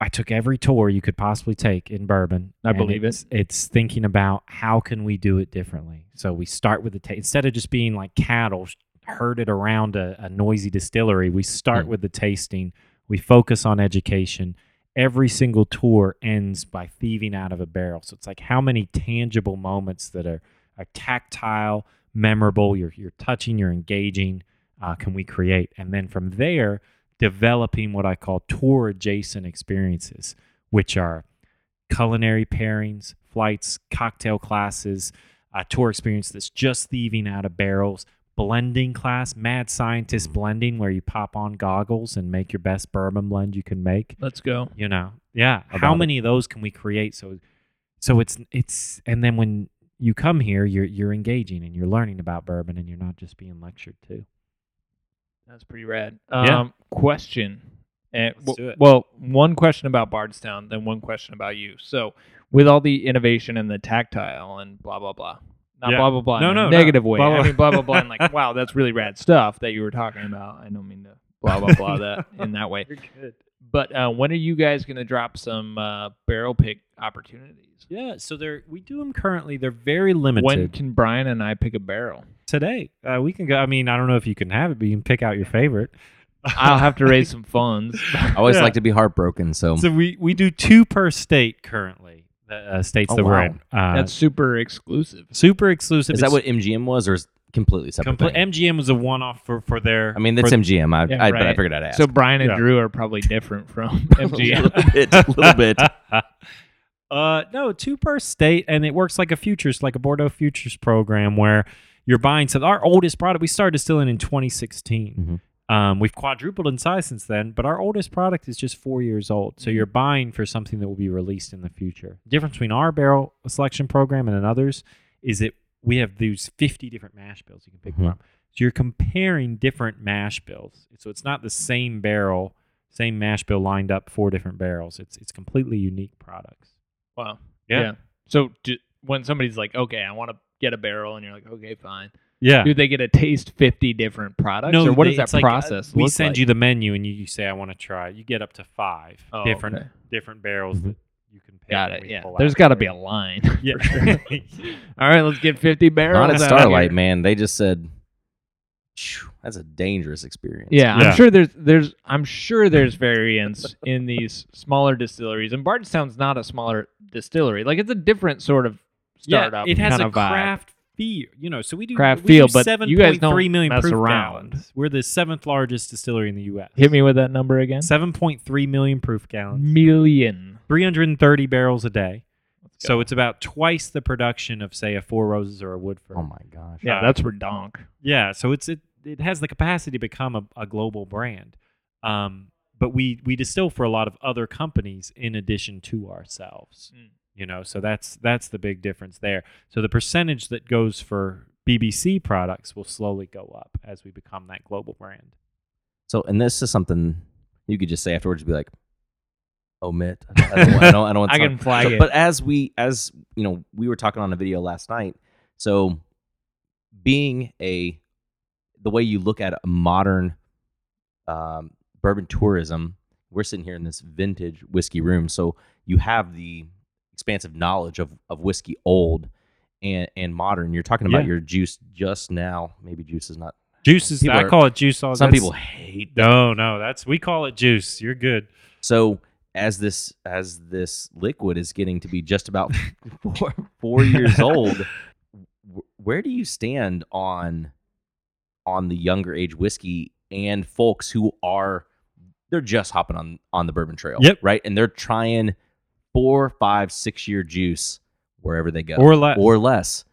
I took every tour you could possibly take in bourbon. I believe it. it's, It's thinking about how can we do it differently. So we start with the ta- instead of just being like cattle herded around a, a noisy distillery, we start Mm. with the tasting. We focus on education. Every single tour ends by thieving out of a barrel. So it's like how many tangible moments that are, are tactile, memorable. You're you're touching, you're engaging. Uh, can we create? And then from there, developing what I call tour adjacent experiences, which are culinary pairings, flights, cocktail classes, a tour experience that's just thieving out of barrels, blending class, mad scientist blending, where you pop on goggles and make your best bourbon blend you can make. let's go You know, yeah. How About it. many of those can we create? So, so it's it's and then when you come here, you're you're engaging and you're learning about bourbon, and you're not just being lectured to. That's pretty rad Yeah. um question and Let's w- do it. well one question about bardstown then one question about you so with all the innovation and the tactile and blah blah blah not Yeah. blah blah blah No, no, a no. negative way Blah, i blah. mean blah blah blah and like wow that's really rad stuff that you were talking about i don't mean to blah blah blah that in that way You're good. But uh, when are you guys going to drop some uh, barrel pick opportunities? Yeah, so they're we do them currently. They're very limited. When can Brian and I pick a barrel? today. Uh, we can go. I mean, I don't know if you can have it, but you can pick out your favorite. I'll have to raise some funds. I always Yeah. like to be heartbroken. So, So we we do two per state currently. The uh, states Oh, that we're wow. in. Uh, That's super exclusive. super exclusive. is that It's what MGM was, or is it completely separate? complete- thing? MGM was a one off for for their. I mean, that's for- MGM. I, Yeah, I, but I right. figured I'd ask. So Brian and Yeah. Drew are probably different from a MGM. little bit, a little bit. uh, no, two per state, and it works like a futures, like a Bordeaux futures program where you're buying. So our oldest product, we started distilling in 2016. Mhm. Um, we've quadrupled in size since then, but our oldest product is just four years old. So you're buying for something that will be released in the future. The difference between our barrel selection program and others is that we have these 50 different mash bills you can pick Mhm. from. So you're comparing different mash bills. So it's not the same barrel, same mash bill lined up four different barrels. It's it's completely unique products. Wow. Yeah. So d- when somebody's like, "Okay, I want to get a barrel," and you're like, "Okay, fine," Yeah. do they get to taste 50 different products, or what they- does that it's like, uh, process we look send like? you the menu and you, you say I want to try. You get up to five Oh, different okay. different barrels Mhm. that you can pick. Got it. Yeah. There's got to be a line. Yeah. for sure. All right, let's get 50 barrels. Not at out Starlight, here. man. They just said, "That's a dangerous experience." Yeah, Yeah. I'm sure there's there's I'm sure there's variance in these smaller distilleries, and Bardstown's not a smaller distillery. Like it's a different sort of startup. Yeah, it has kind a of vibe. craft feel. You know, so we do Craft we do feel, but you guys don't 7.3 million mess proof around. gallons. We're the seventh largest distillery in the U.S. Hit me with that number again. Seven point three million proof gallons, Million. three hundred and thirty barrels a day. So it's about twice the production of say a Four Roses or a Woodford. Oh my gosh. yeah, uh, that's redonk. Yeah, so it's it it has the capacity to become a, a global brand. Um, but we we distill for a lot of other companies in addition to ourselves. Mm. You know, so that's that's the big difference there. So the percentage that goes for BBC products will slowly go up as we become that global brand. So, and this is something you could just say afterwards, be like, omit. I don't, I don't, I don't want I can flag So- it. But as we, as you know, we were talking on a video last night. So, being a, the way you look at a modern um, bourbon tourism, we're sitting here in this vintage whiskey room. So you have the expansive knowledge of, of whiskey old and, and modern. You're talking about Yeah. your juice just now. Maybe juice is not Juice is. I are- call it juice. All Some people hate No, no, that's we call it juice. You're good. So as this as this liquid is getting to be just about four, four years old, where do you stand on on the younger age whiskey and folks who are they're just hopping on on the bourbon trail, Yep. right? And they're trying four, five, six year juice wherever they go, Or less. or less.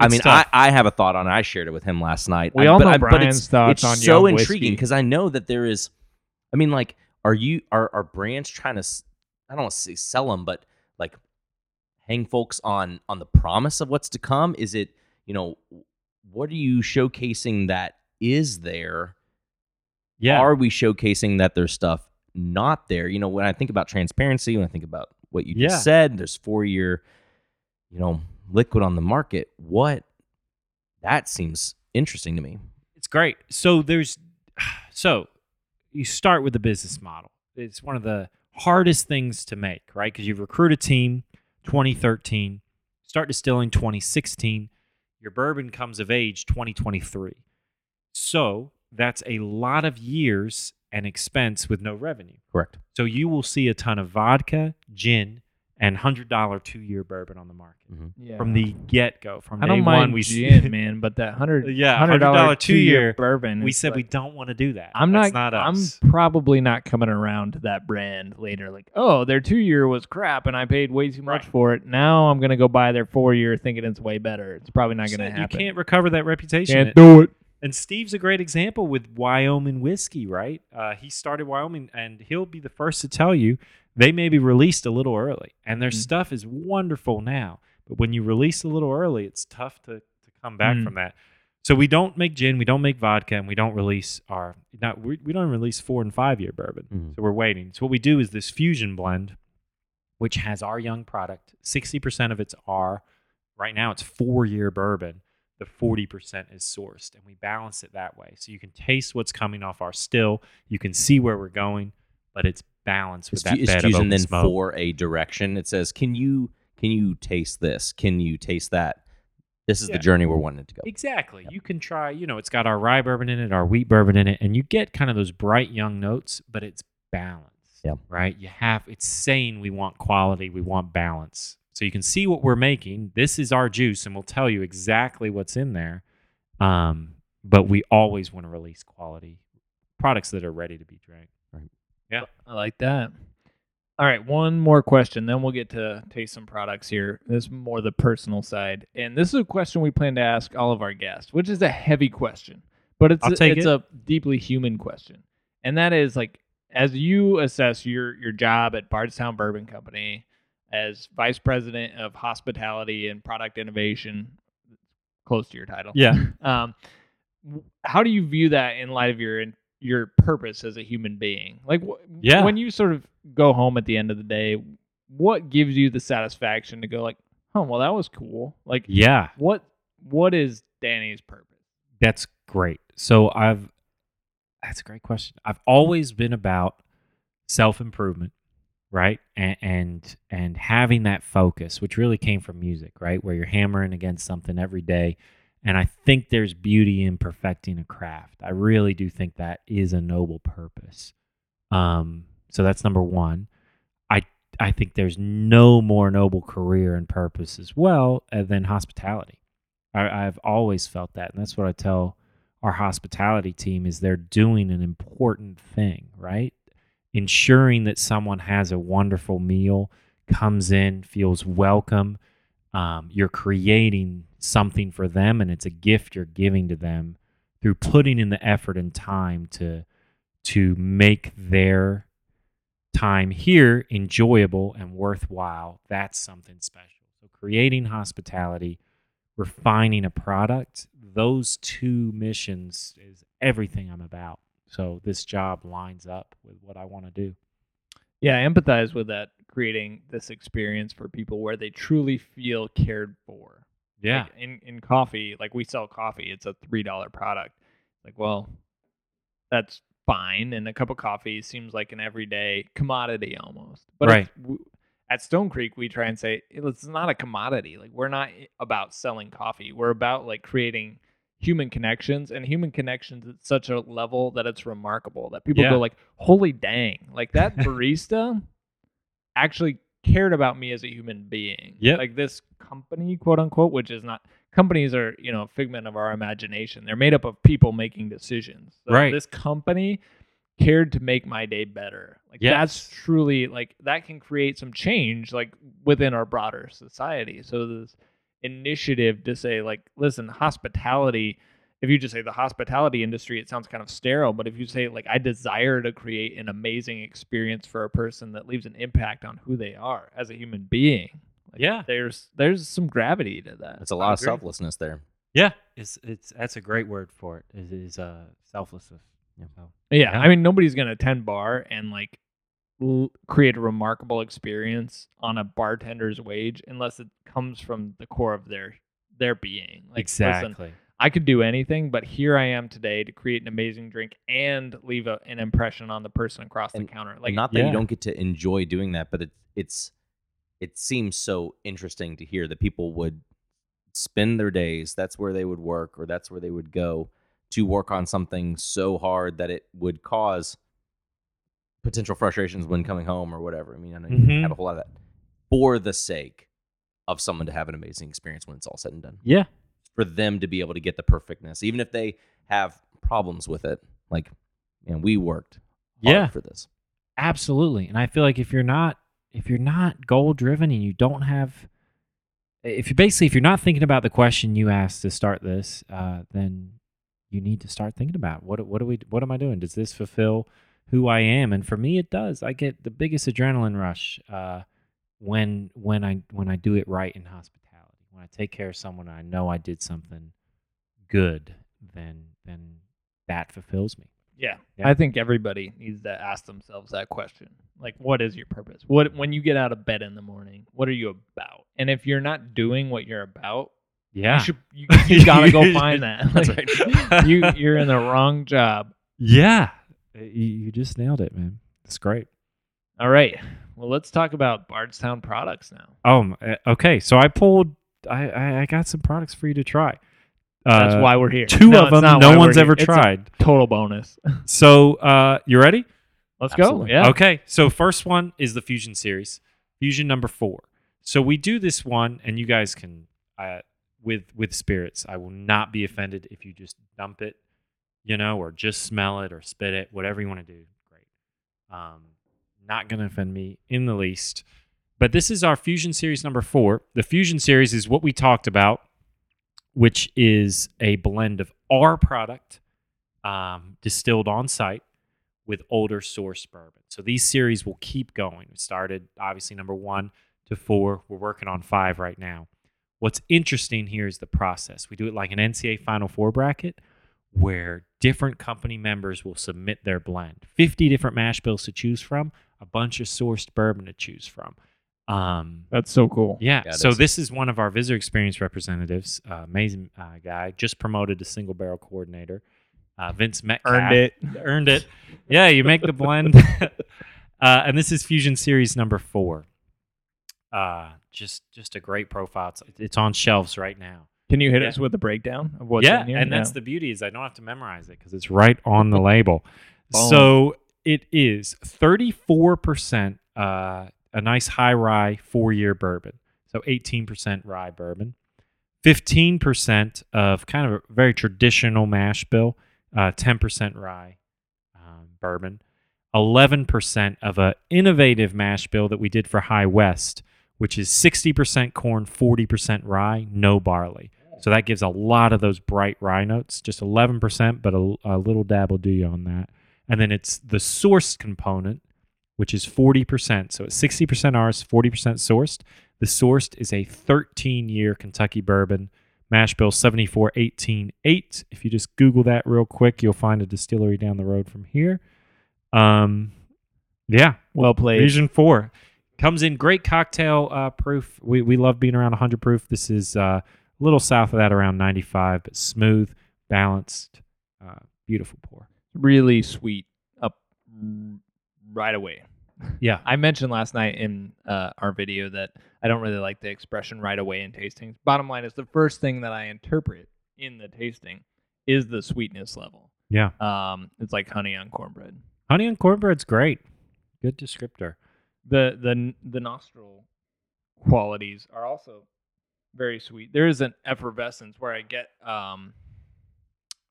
I mean, I, tough. I have a thought on it. I shared it with him last night. We I- all but know I- Brian's it's, thoughts it's on so intriguing because I know that there is. I mean, like, are you are are brands trying to? I don't want to say sell them, but like hang folks on on the promise of what's to come. Is it you know what are you showcasing that is there? yeah. Are we showcasing that there's stuff not there? You know, when I think about transparency, when I think about what you Yeah. just said, there's four year, you know, liquid on the market. What that seems interesting to me. It's great. So there's so you start with the business model. It's one of the hardest things to make, right? Because you recruit a team 2013, start distilling 2016, your bourbon comes of age 2023. So that's a lot of years and expense with no revenue. Correct. So you will see a ton of vodka, gin, and hundred dollar two year bourbon on the market mm-hmm. Yeah. from the get go. From I day don't one, mind we gin, man, but that hundred Yeah, hundred dollar two year bourbon. we is said we don't want to do that. I'm That's not. not us. I'm probably not coming around to that brand later. Like, oh, their two year was crap, and I paid way too much Right. for it. Now I'm gonna go buy their four year, thinking it's way better. It's probably not gonna Said happen. You can't recover that reputation. Can't do it. And Steve's a great example with Wyoming whiskey, right? Uh, he started Wyoming, and he'll be the first to tell you they may be released a little early, and their Mm. stuff is wonderful now. But when you release a little early, it's tough to, to come back Mm. from that. So we don't make gin, we don't make vodka, and we don't release our not we, we don't release four and five year bourbon. Mhm. So we're waiting. So what we do is this fusion blend, which has our young product. Sixty percent of it's our right now. It's four year bourbon. The forty percent is sourced, and we balance it that way. So you can taste what's coming off our still. You can see where we're going, but it's balanced with Is, that fu- is bed of fusion then smoke. for a direction? It says, "Can you can you taste this? Can you taste that?" This is Yeah. the journey we're wanting to go. Exactly. You can try, you know, it's got our rye bourbon in it, our wheat bourbon in it, and you get kind of those bright young notes, but it's balanced. Yeah. Right? You have it's saying we want quality, we want balance. So you can see what we're making. This is our juice, and we'll tell you exactly what's in there. Um, but we always want to release quality products that are ready to be drank. Right. Yeah. I like that. All right, one more question, then we'll get to taste some products here. This is more the personal side, and this is a question we plan to ask all of our guests, which is a heavy question, but it's I'll a, take it's it. a deeply human question, and that is like as you assess your your job at Bardstown Bourbon Company as vice president of hospitality and product innovation, close to your title. Yeah. Um, how do you view that in light of your your purpose as a human being? Like, wh- Yeah. when you sort of go home at the end of the day, what gives you the satisfaction to go like, oh, well, that was cool. Like, Yeah. what what is Danny's purpose? That's great. So I've that's a great question. I've always been about self improvement, right? And, and and having that focus, which really came from music, right? Where you're hammering against something every day. And I think there's beauty in perfecting a craft. I really do think that is a noble purpose. Um, so that's number one. I I think there's no more noble career and purpose as well uh, than hospitality. I, I've always felt that, and that's what I tell our hospitality team is they're doing an important thing, right? Ensuring that someone has a wonderful meal, comes in, feels welcome. Um, you're creating something for them, and it's a gift you're giving to them through putting in the effort and time to to make their time here enjoyable and worthwhile. That's something special. So creating hospitality refining a product, those two missions is everything I'm about. So this job lines up with what I want to do. Yeah, I empathize with that. Creating this experience for people where they truly feel cared for. Yeah. Like in in coffee, like we sell coffee, it's a three dollar product. Like, well, that's fine, and a cup of coffee seems like an everyday commodity almost. But Right. at Stone Creek, we try and say it's not a commodity. Like we're not eh, about selling coffee. We're about like creating human connections and human connections at such a level that it's remarkable that people Yeah. go like, "Holy dang!" Like that barista actually cared about me as a human being. Yeah. Like this company, quote unquote, which is not companies are you know a figment of our imagination. They're made up of people making decisions. So Right. This company cared to make my day better. Like Yes. that's truly like that can create some change like within our broader society. So this initiative to say like listen, hospitality if you just say the hospitality industry, it sounds kind of sterile. But if you say like I desire to create an amazing experience for a person that leaves an impact on who they are as a human being, like, Yeah. there's there's some gravity to that. It's a lot of selflessness there. Yeah, it's it's that's a great word for it. Is is uh selflessness. Yeah, Yeah. I mean nobody's gonna attend bar and like l- create a remarkable experience on a bartender's wage unless it comes from the core of their their being. Like, listen, exactly. I could do anything, but here I am today to create an amazing drink and leave a, an impression on the person across And- the counter. Like Like, not that yeah. you don't get to enjoy doing that, but it, it's it seems so interesting to hear that people would spend their days. That's where they would work, or that's where they would go to work on something so hard that it would cause potential frustrations when coming home or whatever. I mean, I know you Mhm. have a whole lot of that for the sake of someone to have an amazing experience when it's all said and done. Yeah. For them to be able to get the perfectness, even if they have problems with it. Like, man, we worked hard Yeah. for this. Absolutely. And I feel like if you're not if you're not goal driven and you don't have if you basically if you're not thinking about the question you asked to start this, uh, then you need to start thinking about what what do we what am I doing? Does this fulfill who I am? And for me, it does. I get the biggest adrenaline rush uh, when when I when I do it right in hospitality. When I take care of someone, I know I did something good. Then then that fulfills me. yeah, Yeah. I think everybody needs to ask themselves that question. Like, what is your purpose? What when you get out of bed in the morning, what are you about? And if you're not doing what you're about, Yeah. you should you, you gotta go find that. Like, right. you you're in the wrong job. Yeah, you, you just nailed it, man. It's great. All right. Well, let's talk about Bardstown products now. Um. uh, Okay. So I pulled. I I, got some products for you to try. That's Uh, why we're here. Two No, of them no one's here. ever a tried. total bonus. So uh, you ready? Let's Absolutely. go. Yeah. Okay. So first one is the Fusion series, Fusion number four. So we do this one, and you guys can uh, with with spirits. I will not be offended if you just dump it, you know, or just smell it or spit it, whatever you want to do. Great. Um, not gonna offend me in the least. But this is our Fusion series number four. The Fusion series is what we talked about, which is a blend of our product um, distilled on site with older source bourbon. So these series will keep going. We started obviously number one to four. We're working on five right now. What's interesting here is the process. We do it like an NCA Final Four bracket where different company members will submit their blend 50 different mash bills to choose from, a bunch of sourced bourbon to choose from. Um, That's so cool. yeah. Yeah, so is. this is one of our visitor experience representatives, uh, amazing uh, guy, just promoted to single barrel coordinator. Uh, Vince Metcalf Earned it. earned it. Yeah, you make the blend. uh, and this is Fusion Series number four. Uh, just just a great profile. It's, it's on shelves right now. Can you hit Yeah. us with the breakdown of what's yeah, in here? and that's the beauty is I don't have to memorize it because it's right on the label. Boom. So it is thirty four percent. Uh, a nice high rye four year bourbon. So eighteen percent rye bourbon. 15% of kind of a very traditional mash bill, uh, 10% rye um, bourbon, 11% of an innovative mash bill that we did for High West, which is 60% corn, 40% rye, no barley. So that gives a lot of those bright rye notes, just 11%, but a, a little dab will do you on that. And then it's the sourced component, which is 40%. So it's 60% ours, 40% sourced. The sourced is a 13 year Kentucky bourbon, mash bill 74188. If you just Google that real quick, you'll find a distillery down the road from here. Um, yeah, well played. Fusion 4 comes in great cocktail uh, proof. We, we love being around 100 proof. This is uh, a little south of that, around 95, but smooth, balanced, uh, beautiful pour. Really sweet up right away. Yeah. I mentioned last night in uh, our video that I don't really like the expression right away in tastings. Bottom line is the first thing that I interpret in the tasting is the sweetness level. Yeah. Um, it's like honey on cornbread. Honey on cornbread's great. Good descriptor. The the the nostril qualities are also very sweet. There is an effervescence where I get um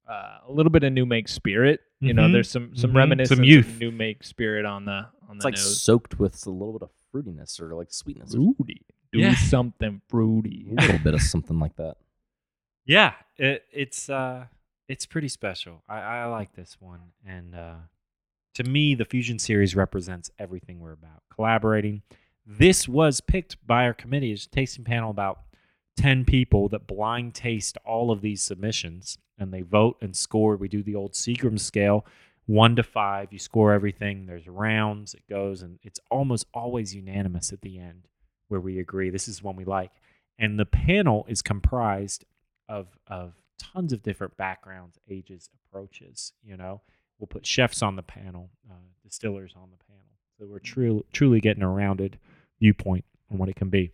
uh, a little bit of new make spirit. You know, Mhm. there's some some Mhm. reminiscence Some youth. of new make spirit on the on It's the like nose. soaked with a little bit of fruitiness or like sweetness. fruity. Do Yeah. something fruity. A little bit of something like that. Yeah, it, it's uh, it's pretty special. I, I like this one, and uh, to me, the Fusion series represents everything we're about. Collaborating. This was picked by our committee as a tasting panel about ten people that blind taste all of these submissions, and they vote and score. We do the old Seagram scale, one to five. You score everything. There's rounds. It goes, and it's almost always unanimous at the end, where we agree this is one we like. And the panel is comprised of of tons of different backgrounds, ages, approaches. You know, we'll put chefs on the panel, uh, distillers on the panel. So we're truly truly getting a rounded viewpoint on what it can be.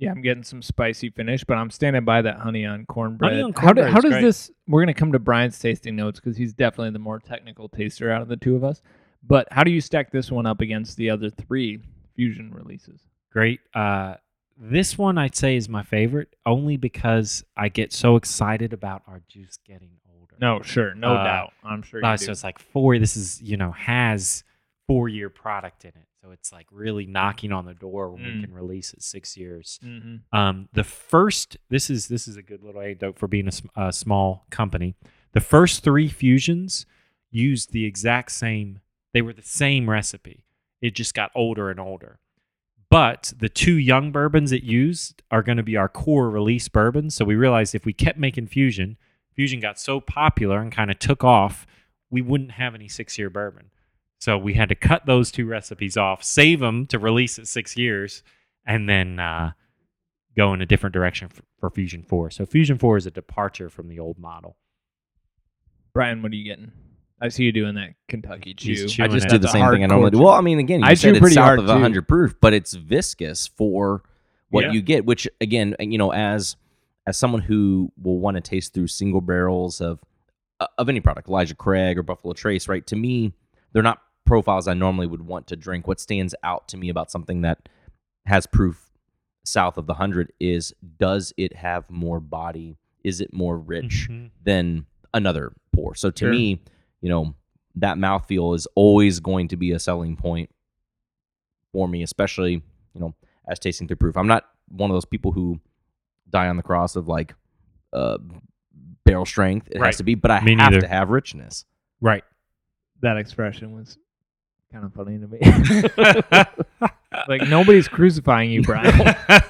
Yeah, I'm getting some spicy finish, but I'm standing by that honey on cornbread. Honey on how, do, cornbread how is does great. this? We're gonna come to Brian's tasting notes because he's definitely the more technical taster out of the two of us. But how do you stack this one up against the other three fusion releases? Great. Uh, this one I'd say is my favorite, only because I get so excited about our juice getting older. No, sure, no Uh, doubt. I'm sure. You Uh, do. so it's like four. This is you know has four year product in it, so it's like really knocking on the door when Mm. we can release it six years. Mhm. Um, the first, this is this is a good little anecdote for being a, a small company. The first three fusions used the exact same. They were the same recipe. It just got older and older. But the two young bourbons it used are going to be our core release bourbons. So we realized if we kept making fusion, fusion got so popular and kind of took off, we wouldn't have any six year bourbon. So we had to cut those two recipes off, save them to release at six years, and then uh, go in a different direction for, for Fusion 4. So Fusion 4 is a departure from the old model. Brian, what are you getting? I see you doing that Kentucky chew. I just it. do the That's same thing I normally do. Well, I mean, again, you I said chew it's pretty south hard, of too. 100 proof, but it's viscous for what Yeah. you get. Which, again, you know, as as someone who will want to taste through single barrels of uh, of any product, Elijah Craig or Buffalo Trace, right? To me, they're not profiles I normally would want to drink. What stands out to me about something that has proof south of the hundred is does it have more body? Is it more rich? Mhm. than another pour. So to Sure. me, you know, that mouthfeel is always going to be a selling point for me, especially, you know, as tasting through proof. I'm not one of those people who die on the cross of like uh barrel strength. It Right. has to be, but I Me have neither. to have richness. Right. that expression was kind of funny to me. like nobody's crucifying you, Brian.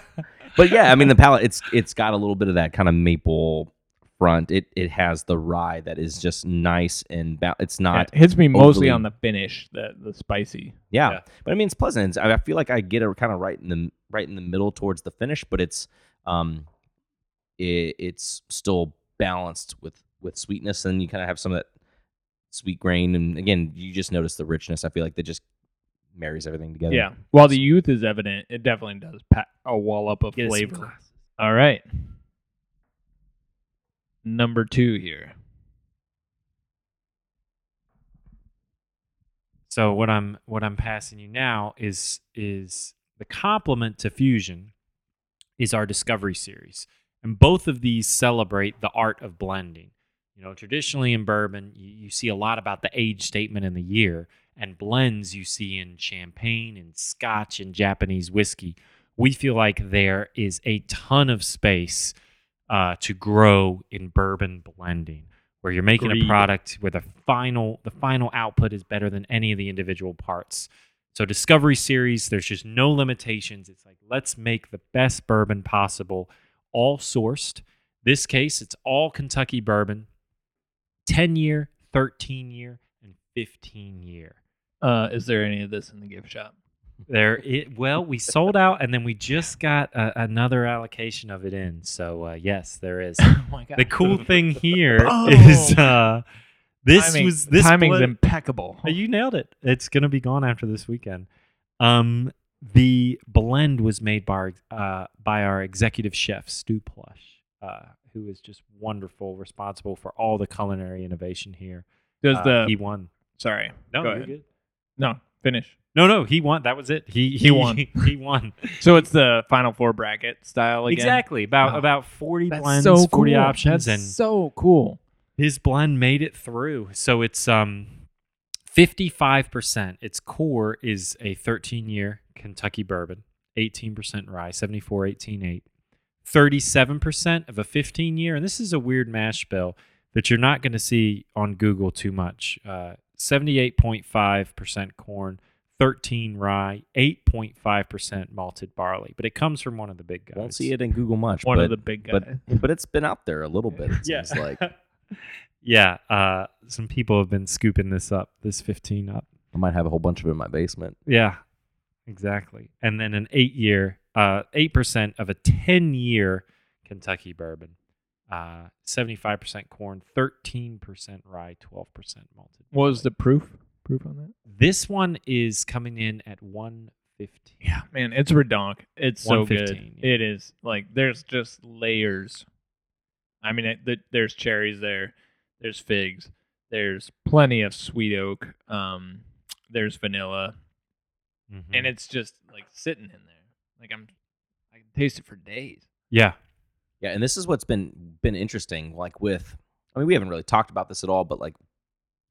But yeah, I mean the palate it's it's got a little bit of that kind of maple front. It it has the rye that is just nice and ba- it's not it hits me mostly on the finish, the the spicy. Yeah. Yeah. but I mean it's pleasant. It's, I feel like I get it kind of right in the right in the middle towards the finish, but it's um, it, it's still balanced with with sweetness, and you kind of have some of that sweet grain, and again, you just notice the richness. I feel like that just marries everything together. Yeah. While the youth is evident, it definitely does pack a wall up of Get us some flavor. glasses. All right. Number two here. So what I'm what I'm passing you now is is the complement to fusion is our discovery series. And both of these celebrate the art of blending. You know, traditionally in bourbon, you, you see a lot about the age statement in the year, and blends you see in champagne and scotch and Japanese whiskey. We feel like there is a ton of space uh, to grow in bourbon blending, where you're making Agreed. a product where the final the final output is better than any of the individual parts. So Discovery Series, there's just no limitations. It's like let's make the best bourbon possible, all sourced. This case, it's all Kentucky bourbon, 10 year, 13 year, and 15 year. Uh, is there any of this in the gift shop? There, it well, we sold out, and then we just got another allocation of it in. So uh, yes, there is. oh my god. The cool thing here Oh. is uh, this Timing- was this timing's blend- impeccable. You nailed it. It's gonna be gone after this weekend. Um, the blend was made by our, uh, by our executive chef Stu Plush, uh, who is just wonderful, responsible for all the culinary innovation here. Does Uh, the he won? sorry? No, go you're ahead. good. No, finish. No, no, he won. That was it. He He won. He won. So it's the final four bracket style again. Exactly. About Oh, about forty That's blends, so forty cool. options, That's and so cool. his blend made it through. So it's um fifty five percent. Its core is a thirteen year Kentucky bourbon, eighteen percent rye, 74, 18, 8. 37% of a 15 year, and this is a weird mash bill that you're not going to see on Google too much. Uh, 78.5% corn, 13 rye, 8.5% malted barley, but it comes from one of the big guys. Won't see it in Google much. One but, of the big guys. but but it's been out there a little bit. It Yeah. seems like yeah, uh, some people have been scooping this up, this 15 up. I might have a whole bunch of it in my basement. Yeah, exactly. And then an eight year, uh, 8% of a 10 year Kentucky bourbon, uh, 75% corn, 13% rye, 12% malted. what was the proof? Proof on that? This one is coming in at 115. Yeah, man, it's redonk. It's so good. yeah. It is like there's just layers. I mean, it, the, there's cherries there, there's figs, there's plenty of sweet oak, um, there's vanilla, Mhm. and it's just like sitting in there. Like I'm, I can taste it for days. yeah. Yeah, and this is what's been been interesting. Like with, I mean, we haven't really talked about this at all, but like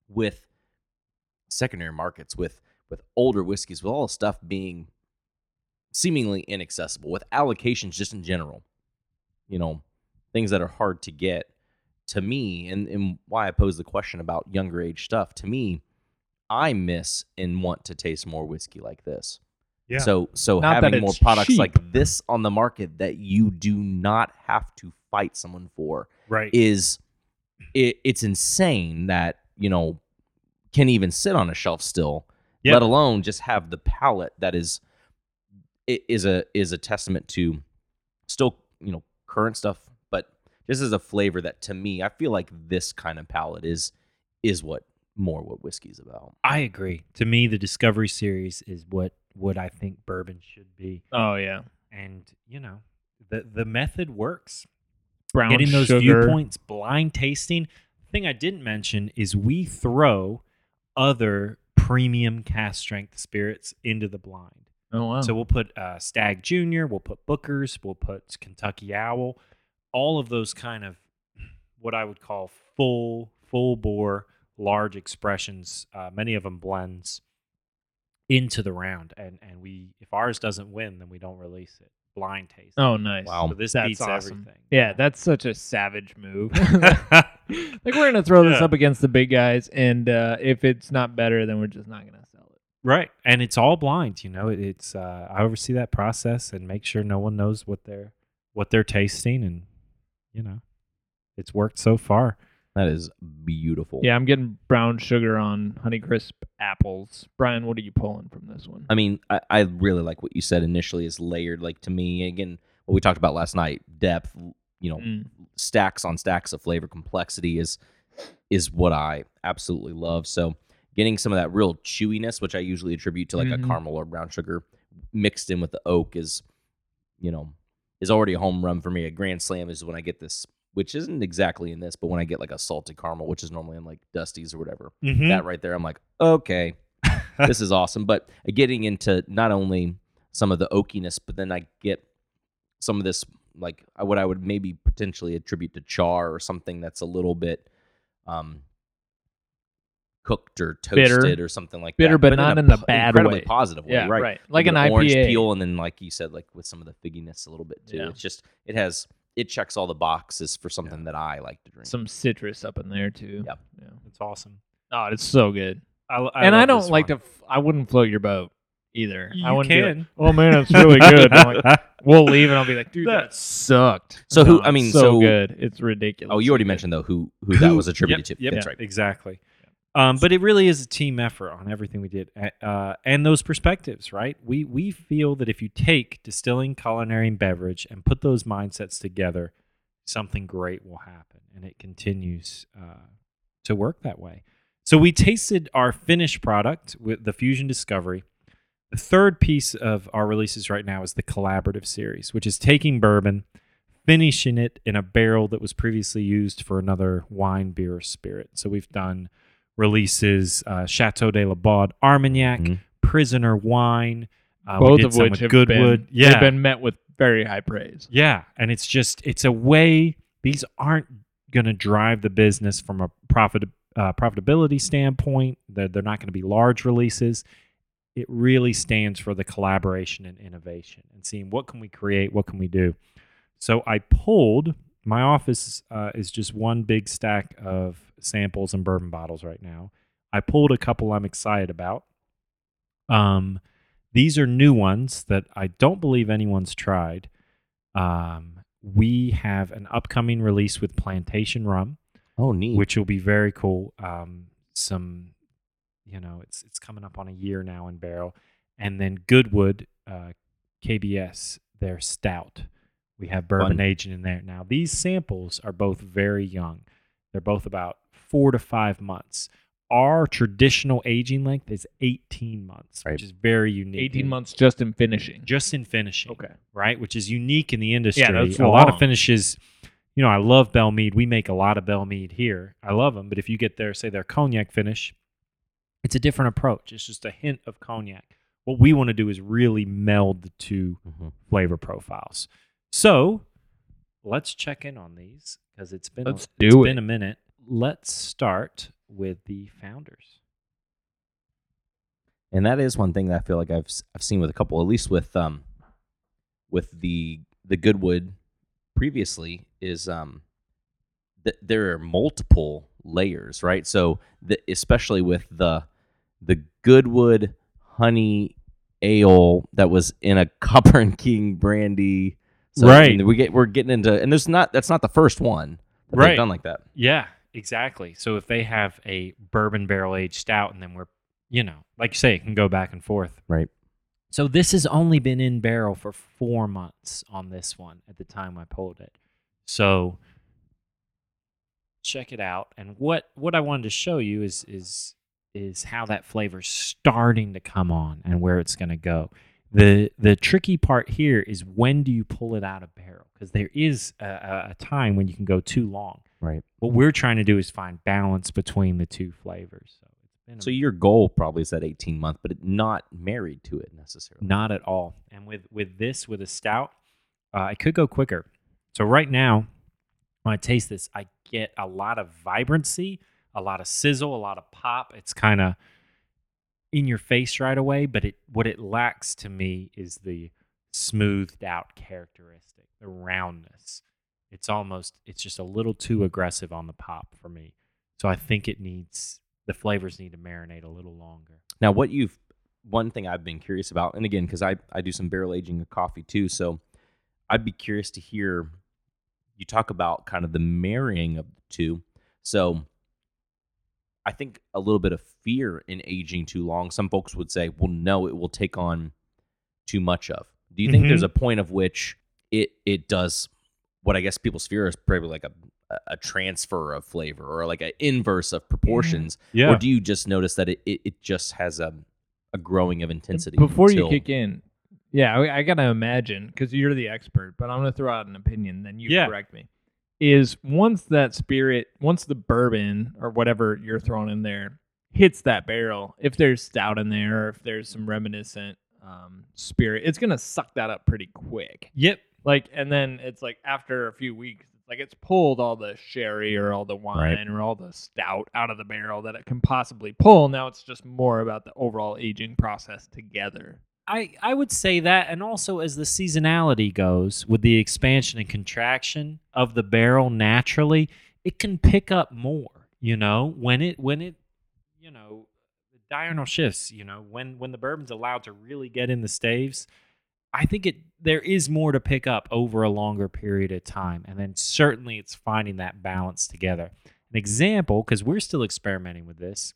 with secondary markets, with with older whiskeys, with all the stuff being seemingly inaccessible, with allocations just in general, you know, things that are hard to get. To me, and, and why I pose the question about younger age stuff, to me, I miss and want to taste more whiskey like this. Yeah. So so Not having more products cheap. like this on the market that you do not have to fight someone for Right. is it, it's insane that you know can even sit on a shelf still, Yeah. let alone just have the palate that is i- is a is a testament to still you know current stuff, but just as a flavor that to me I feel like this kind of palate is is what more what whiskey's about. I agree. To me, the Discovery Series is what what I think bourbon should be, Oh yeah, and you know, the the method works. brown Getting those sugar. viewpoints, blind tasting. The thing I didn't mention is we throw other premium cast strength spirits into the blind. Oh wow. So we'll put uh, Stagg Junior, we'll put Booker's, we'll put Kentucky Owl, all of those kind of what I would call full full bore large expressions. Uh, many of them blends into the round, and and we if ours doesn't win, then we don't release it. Blind taste. oh nice. Wow. so this That's beats awesome. everything. Yeah, that's such a savage move. like we're gonna throw this up against the big guys, and uh, if it's not better, then we're just not gonna sell it. Right. And it's all blind, you know. It, it's uh I oversee that process and make sure no one knows what they're what they're tasting and you know, it's worked so far. That is beautiful. Yeah, I'm getting brown sugar on Honeycrisp apples. Brian, what are you pulling from this one? I mean, I, I really like what you said initially is layered. Like to me, again, what we talked about last night, depth, you know, Mm. stacks on stacks of flavor complexity is is what I absolutely love. So getting some of that real chewiness, which I usually attribute to like Mhm. a caramel or brown sugar, mixed in with the oak is, you know, is already a home run for me. A grand slam is when I get this, which isn't exactly in this, but when I get like a salted caramel, which is normally in like Dusty's or whatever, Mm-hmm. that right there, I'm like, okay, this is awesome. But getting into not only some of the oakiness, but then I get some of this, like uh, what I would maybe potentially attribute to char or something that's a little bit um, cooked or Bitter. toasted or something like Bitter, that. but not a in the po- bad incredibly way. positive way, yeah, right? right. Like an the orange peel, and then like you said, like with some of the figginess a little bit too. Yeah. It's just it has it checks all the boxes for something that I like to drink. Some citrus up in there too. Yep. Yeah. It's awesome. Oh, it's so good. I, and I don't like one. to. F- I wouldn't float your boat either. I wouldn't be like, can. oh man, it's really good. I'm like, we'll leave, and I'll be like, dude, that sucked. So who- I mean, so, so- good. It's ridiculous. oh, you already mentioned though who who that was attributed yep, to. Yep, That's right. Exactly. Um, but it really is a team effort on everything we did, uh, and those perspectives, right? We we feel that if you take distilling, culinary, and beverage, and put those mindsets together, something great will happen, and it continues uh, to work that way. So we tasted our finished product with the Fusion Discovery. The third piece of our releases right now is the collaborative series, which is taking bourbon, finishing it in a barrel that was previously used for another wine, beer, or spirit. So we've done releases uh, Chateau de Laubade Armagnac, Mhm. Prisoner Wine. Uh, Both of which have Goodwood. been yeah, they've been met with very high praise. yeah, and it's just it's a way. These aren't going to drive the business from a profit uh, profitability standpoint. They're they're not going to be large releases. It really stands for the collaboration and innovation and seeing what can we create, what can we do. So I pulled. My office uh, is just one big stack of samples and bourbon bottles right now. I pulled a couple I'm excited about. Um, these are new ones that I don't believe anyone's tried. Um, we have an upcoming release with Plantation Rum, Oh, neat. which will be very cool. Um, some, you know, it's it's coming up on a year now in barrel, and then Goodwood, uh, KBS, their stout. We have bourbon Fun. aging in there. Now these samples are both very young. They're both about four to five months. Our traditional aging length is 18 months, Right. which is very unique. 18 months just in finishing. just in finishing Okay. right? Which is unique in the industry. that's a lot of finishes. You know, I love Belle Mead. We make a lot of Belle Mead here. I love them, but if you get their, say, their cognac finish, it's a different approach. It's just a hint of cognac. What we want to do is really meld the two Mhm. flavor profiles. So let's check in on these because it's been Let's it's do been it. a minute. Let's start with the founders. and that is one thing that I feel like I've I've seen with a couple, at least with um with the the Goodwood previously is um that there are multiple layers, right? So the, especially with the the Goodwood honey ale that was in a Copper and King brandy, so, I Right. mean, we get we're getting into, and there's not that's not the first one that Right. done like that. Yeah, exactly. So if they have a bourbon barrel aged stout and then we're, you know, like you say, it can go back and forth. Right. So this has only been in barrel for four months on this one at the time I pulled it. So check it out. And what what I wanted to show you is is is how that flavor's starting to come on and where it's going to go. The the tricky part here is when do you pull it out of barrel? Because there is a, a, time when you can go too long. Right. What we're trying to do is find balance between the two flavors. So it's been a- So your goal probably is that 18 month, but not married to it necessarily. not at all. And with with this with a stout, uh, I could go quicker. So right now, when I taste this, I get a lot of vibrancy, a lot of sizzle, a lot of pop. It's kind of in your face right away, but it what it lacks to me is the smoothed out characteristic, the roundness. It's almost it's just a little too aggressive on the pop for me. So I think it needs the flavors need to marinate a little longer. Now, what you've one thing I've been curious about, and again, because I I do some barrel aging of coffee too, so I'd be curious to hear you talk about kind of the marrying of the two. So I think a little bit of fear in aging too long. Some folks would say, well, no, it will take on too much of. Do you think Mhm. there's a point of which it it does what I guess people's fear is probably like a a transfer of flavor or like an inverse of proportions Yeah. or do you just notice that it, it, it just has a, a growing of intensity Before you kick in, yeah, I, I gotta imagine because you're the expert, but I'm gonna throw out an opinion, then you Yeah. correct me. Is once that spirit, once the bourbon or whatever you're throwing in there hits that barrel, if there's stout in there or if there's some reminiscent um, spirit, it's gonna suck that up pretty quick. Yep. Like, and then it's like after a few weeks, like it's pulled all the sherry or all the wine Right. or all the stout out of the barrel that it can possibly pull. Now it's just more about the overall aging process together. I, I would say that, and also as the seasonality goes, with the expansion and contraction of the barrel naturally, it can pick up more. You know, when it when it, you know, the diurnal shifts. You know, when when the bourbon's allowed to really get in the staves, I think it there is more to pick up over a longer period of time, and then certainly it's finding that balance together. An example, because we're still experimenting with this.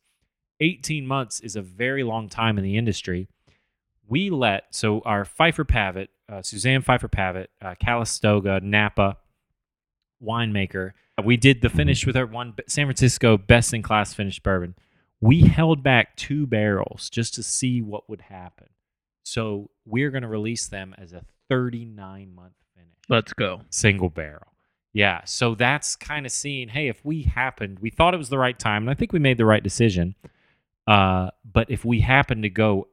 18 months is a very long time in the industry we let so our Phifer Pavitt, uh, Suzanne Phifer Pavitt, uh, Calistoga, Napa winemaker. We did the finish with our one San Francisco best in class finished bourbon. We held back two barrels just to see what would happen. So we're going to release them as a 39 month finish Let's go. single barrel. Yeah, so that's kind of seeing, hey, if we happened, we thought it was the right time, and I think we made the right decision. Uh, but if we happen to go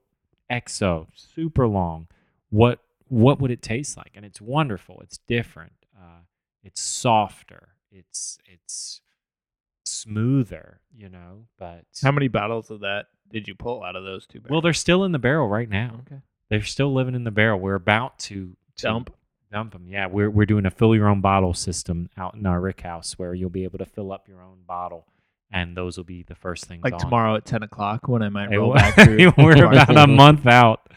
XO, super long, what what would it taste like? And it's wonderful. It's different. Uh, it's softer. It's it's smoother, you know. But How many bottles of that did you pull out of those two? barrels? well, they're still in the barrel right now. okay. They're still living in the barrel. We're about to, to Dump. Dump them. Yeah, we're we're doing a fill your own bottle system out in our Rick house where you'll be able to fill up your own bottle, and those will be the first things. Like on. tomorrow at ten o'clock when I might roll we're- back through. we're about a month out.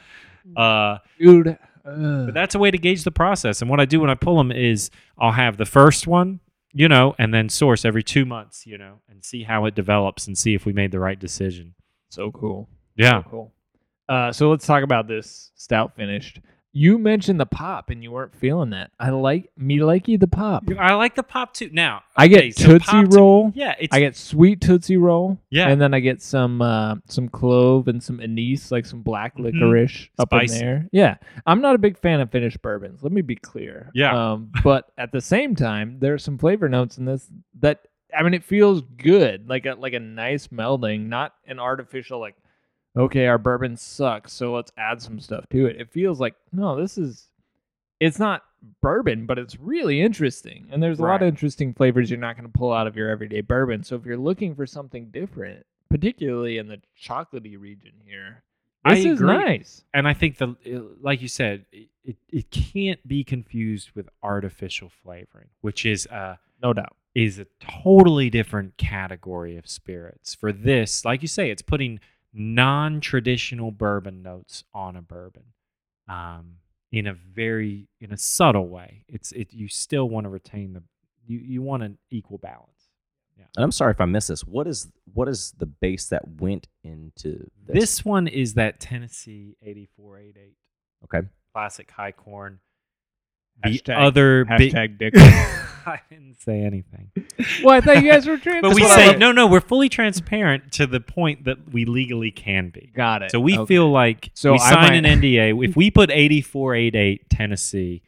Uh, dude. but that's a way to gauge the process. And what I do when I pull them is I'll have the first one, you know, and then source every two months, you know, and see how it develops and see if we made the right decision. so cool. Yeah. So cool. Uh, so let's talk about this stout finished. You mentioned the pop and you weren't feeling that. I like me likey the pop. I like the pop too. Now I get so Tootsie pop to- Roll. yeah, it's I get sweet Tootsie Roll. Yeah. And then I get some uh, some clove and some anise, like some black Mhm. licorice up Spicy. in there. Yeah. I'm not a big fan of finished bourbons. Let me be clear. Yeah. Um, but at the same time, there are some flavor notes in this that I mean it feels good. Like a like a nice melding, not an artificial like okay, our bourbon sucks, so let's add some stuff to it. It feels like no, this is it's not bourbon, but it's really interesting. And there's a lot of interesting flavors you're not going to pull out of your everyday bourbon. So if you're looking for something different, particularly in the chocolatey region here, I this is agree. nice. and I think the like you said, it, it, it can't be confused with artificial flavoring, which is uh No doubt. is a totally different category of spirits. For this, like you say, it's putting non-traditional bourbon notes on a bourbon, um, in a very in a subtle way. It's it you still want to retain the you you want an equal balance. Yeah. And I'm sorry if I missed this. What is what is the base that went into this? This one is that Tennessee 8488 okay. classic high corn. The Hashtag- other big Hashtag dick. I didn't say anything. well, I thought you guys were transparent. But we say no, no. We're fully transparent to the point that we legally can be. Got it. So we Okay. feel like So we I sign might- an NDA. If we put 8488 Tennessee,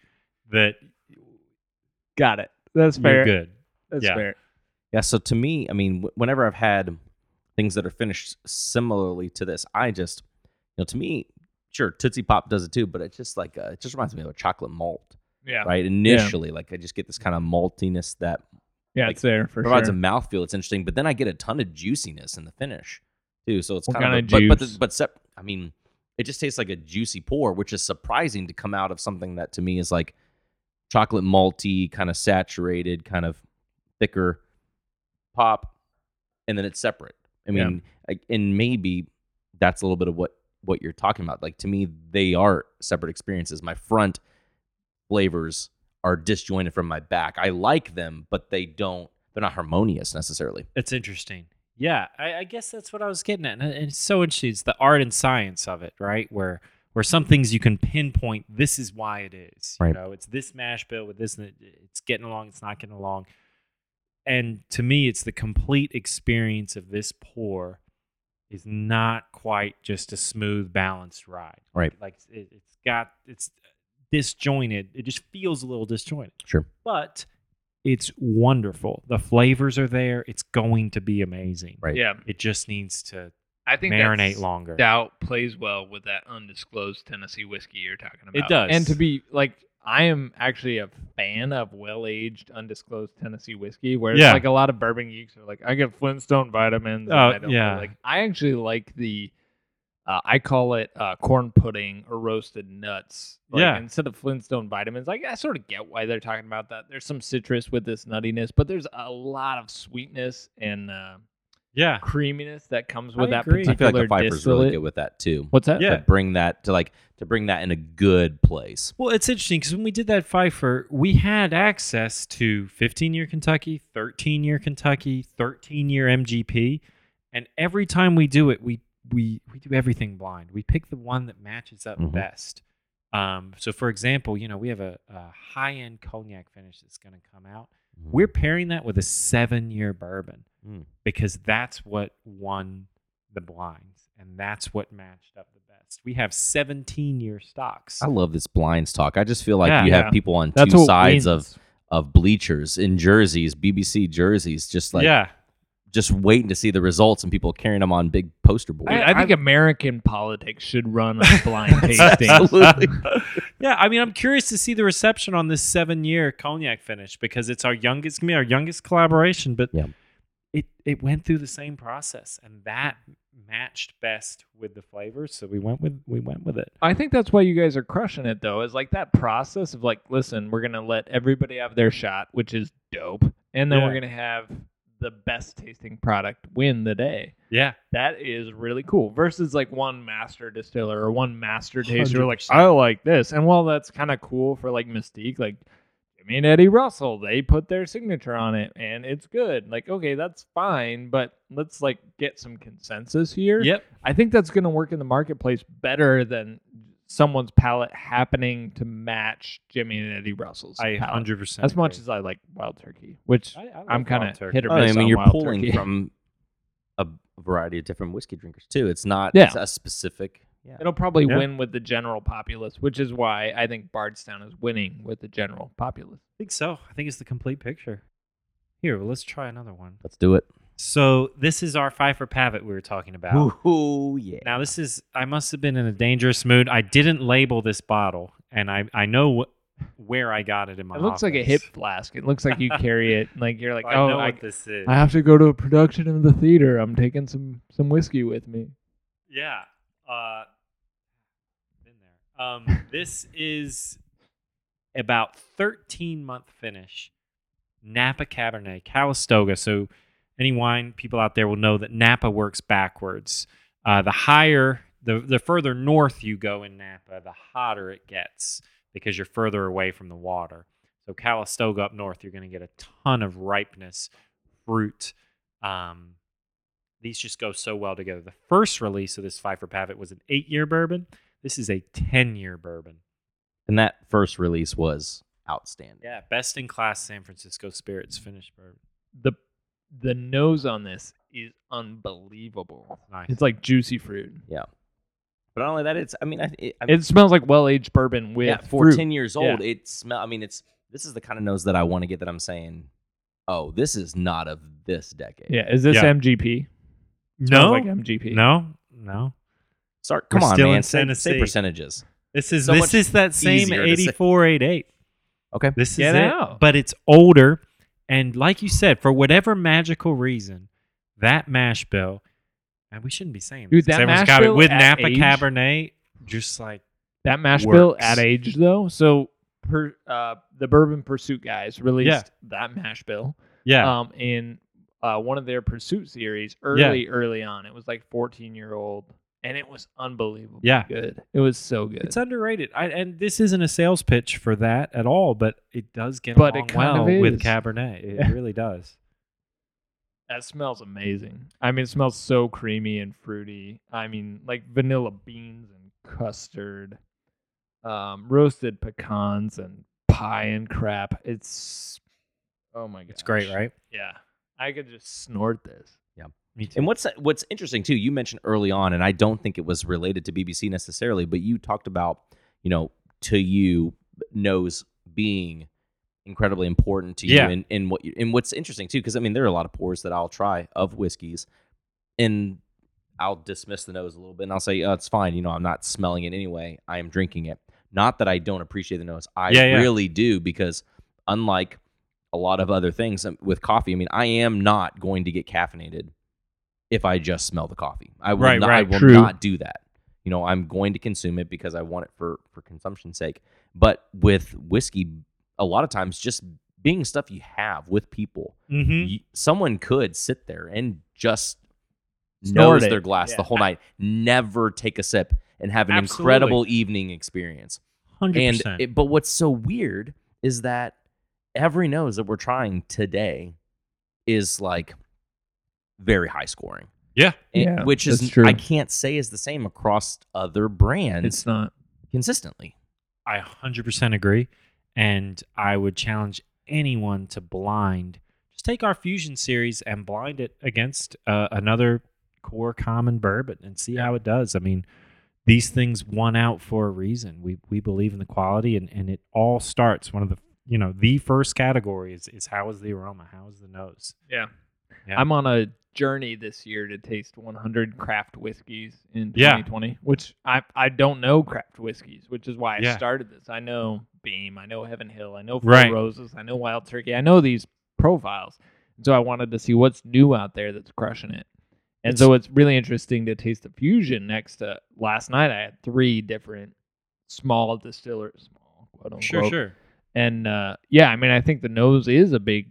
that Got it. That's you're fair. good. That's Yeah. fair. Yeah. So to me, I mean, wh- whenever I've had things that are finished similarly to this, I just, you know, to me, sure, Tootsie Pop does it too, but it's just like uh it just reminds me of a chocolate malt, Yeah. right? Initially, like I just get this kind of maltiness that Yeah, Like, it's there for provides sure. a mouthfeel. It's interesting, but then I get a ton of juiciness in the finish too. So it's kind, kind of, of a, but but the, but sep- I mean, it just tastes like a juicy pour, which is surprising to come out of something that to me is like chocolate malty, kind of saturated, kind of thicker pop, and then it's separate. I Yeah. mean, I, and maybe that's a little bit of what what you're talking about. Like to me, they are separate experiences. My front flavors are disjointed from my back. I like them, but they don't. They're not harmonious necessarily. It's interesting. Yeah, I, I guess that's what I was getting at. And it's so interesting. It's the art and science of it, right? Where where some things you can pinpoint. This is why it is. You Right. know, it's this mash bill with this. and it- It's getting along. It's not getting along. And to me, it's the complete experience of this pour is not quite just a smooth, balanced ride. Right. Like it, it's got it's disjointed. It just feels a little disjointed Sure. but it's wonderful. The flavors are there. It's going to be amazing. Right. Yeah, It just needs to I think marinate that's- longer. Doubt plays well with that undisclosed Tennessee whiskey you're talking about. It does. And to be like, I am actually a fan of well aged undisclosed Tennessee whiskey, where Yeah. it's like a lot of bourbon geeks are like, I get Flintstone vitamins. and Oh, I don't know." yeah. Like I actually like the. Uh, I call it uh, corn pudding or roasted nuts. Like, Yeah. Instead of Flintstone vitamins, like I sort of get why they're talking about that. There's some citrus with this nuttiness, but there's a lot of sweetness and uh, yeah. creaminess that comes with I that agree. I I feel particular like the Phifer's distillate. really good with that too. What's that? Yeah. To bring that to like to bring that in a good place. Well, it's interesting because when we did that Phifer, we had access to 15 year Kentucky, 13 year Kentucky, 13 year MGP, and every time we do it, we we we do everything blind. We pick the one that matches up Mhm. best. Um, so, for example, you know we have a, a high end cognac finish that's going to come out. We're pairing that with a seven year bourbon Mm. because that's what won the blinds, and that's what matched up the best. We have 17 year stocks. I love this blinds talk. I just feel like Yeah. you Yeah. have people on That's two sides of of bleachers in jerseys, BBC jerseys, just like yeah, just waiting to see the results and people carrying them on big poster boards. I, I think American politics should run a blind tasting. Absolutely. yeah. I mean, I'm curious to see the reception on this seven year cognac finish because it's our youngest, gonna be our youngest collaboration, but Yeah. it it went through the same process, and that matched best with the flavors. So we went with we went with it. I think that's why you guys are crushing it though. Is like that process of like, listen, we're gonna let everybody have their shot, which is dope, and then we're gonna have the best tasting product win the day. Yeah, That is really cool. Versus like one master distiller or one master taster, like 100%. I like this, and while that's kind of cool for like Mystique, like Jimmy and Eddie Russell, they put their signature on it, and it's good. Like okay, that's fine, but let's like get some consensus here. yep. I think that's going to work in the marketplace better than someone's palate happening to match Jimmy and Eddie Russell's I palate. hundred percent. As much as I like Wild Turkey, which I, I I'm kind of turkey. hit or Oh, miss I mean, on you're Wild pulling Turkey. from a variety of different whiskey drinkers too. It's not Yeah. a specific. Yeah. It'll probably Yeah. win with the general populace, which is why I think Bardstown is winning with the general populace. I think so. I think it's the complete picture. Here, well, let's try another one. Let's do it. So this is our Phifer Pavitt we were talking about. Oh yeah. Now this is I must have been in a dangerous mood. I didn't label this bottle, and I I know wh- where I got it in my. It looks like a hip flask. It looks like you carry it like you're like, I oh, know I, what this is. I have to go to a production in the theater. I'm taking some some whiskey with me. Yeah. Uh, been there. Um, this is about 13 month finish. Napa Cabernet, Calistoga. So, any wine people out there will know that Napa works backwards. Uh, the higher, the the further north you go in Napa, the hotter it gets because you're further away from the water. So, Calistoga up north, you're going to get a ton of ripeness, fruit. Um, these just go so well together. The first release of this Phifer Pavitt was an eight year bourbon. This is a 10 year bourbon. and that first release was outstanding. Yeah, best in class San Francisco Spirits finished bourbon. The the nose on this is unbelievable. Nice. It's like juicy fruit. Yeah. But not only that, it's. I mean, I, it, I It smells like well aged bourbon with yeah, for fruit. ten years old, Yeah. it smell. I mean, it's. This is the kind of nose that I want to get. That I'm saying, oh, this is not of this decade. Yeah, is this Yeah. MGP? Smells no, like MGP. no, no. Start. We're Come on, still man. in Say, say percentages. This is So this is that same easier to 8488. Okay. This is Get it. out. But it's older. And like you said, for whatever magical reason, that mash bill, and we shouldn't be saying Dude, this, that mash got it bill with Napa age- Cabernet, just like That mash bill at age though. So per uh the Bourbon Pursuit guys released Yeah. that mash bill yeah, um in uh one of their Pursuit series early early on. It was like 14 year old and it was unbelievable Yeah. good. It was so good. it's underrated. I, and this isn't a sales pitch for that at all, but it does get But along of well with. Cabernet. It Yeah. really does. That smells amazing. I mean, it smells so creamy and fruity. I mean, like vanilla beans and custard, um, roasted pecans and pie and crap. It's oh my god, It's great, right? Yeah, I could just snort this. Me too. And what's what's interesting too, you mentioned early on, and I don't think it was related to BBC necessarily, but you talked about, you know, to you nose being incredibly important to you Yeah. and, and what you and what's interesting too, because I mean there are a lot of pours that I'll try of whiskeys and I'll dismiss the nose a little bit and I'll say, oh, it's fine, you know, I'm not smelling it anyway. I am drinking it. Not that I don't appreciate the nose. I Yeah, yeah. really do because unlike a lot of other things um, with coffee, I mean, I am not going to get caffeinated if I just smell the coffee. I will Right, not, I will true. not do that. You know, I'm going to consume it because I want it for for consumption's sake. But with whiskey, a lot of times just being stuff you have with people, Mhm. you, someone could sit there and just Snort their glass Yeah. the whole night, never take a sip, and have an Absolutely. incredible evening experience. 100%. And it, but what's so weird is that every nose that we're trying today is like very high scoring. yeah. And- Yeah, which is true. I can't say is the same across other brands It's not. consistently. I 100% agree. And I would challenge anyone to blind. Just take our Fusion series and blind it against uh, another core common bourbon and see how it does. I mean, these things won out for a reason. We we believe in the quality, and and it all starts. One of the you know the first category is is how is the aroma, how is the nose. Yeah. Yeah. I'm on a journey this year to taste 100 craft whiskeys in Yeah. 2020, which I I don't know craft whiskeys, which is why I Yeah. started this. I know Beam, I know Heaven Hill, I know Four Right. Roses, I know Wild Turkey, I know these profiles. And so I wanted to see what's new out there that's crushing it. And so it's really interesting to taste the fusion next to last night. I had three different small distillers, small quote unquote, Sure, sure. And uh, yeah, I mean, I think the nose is a big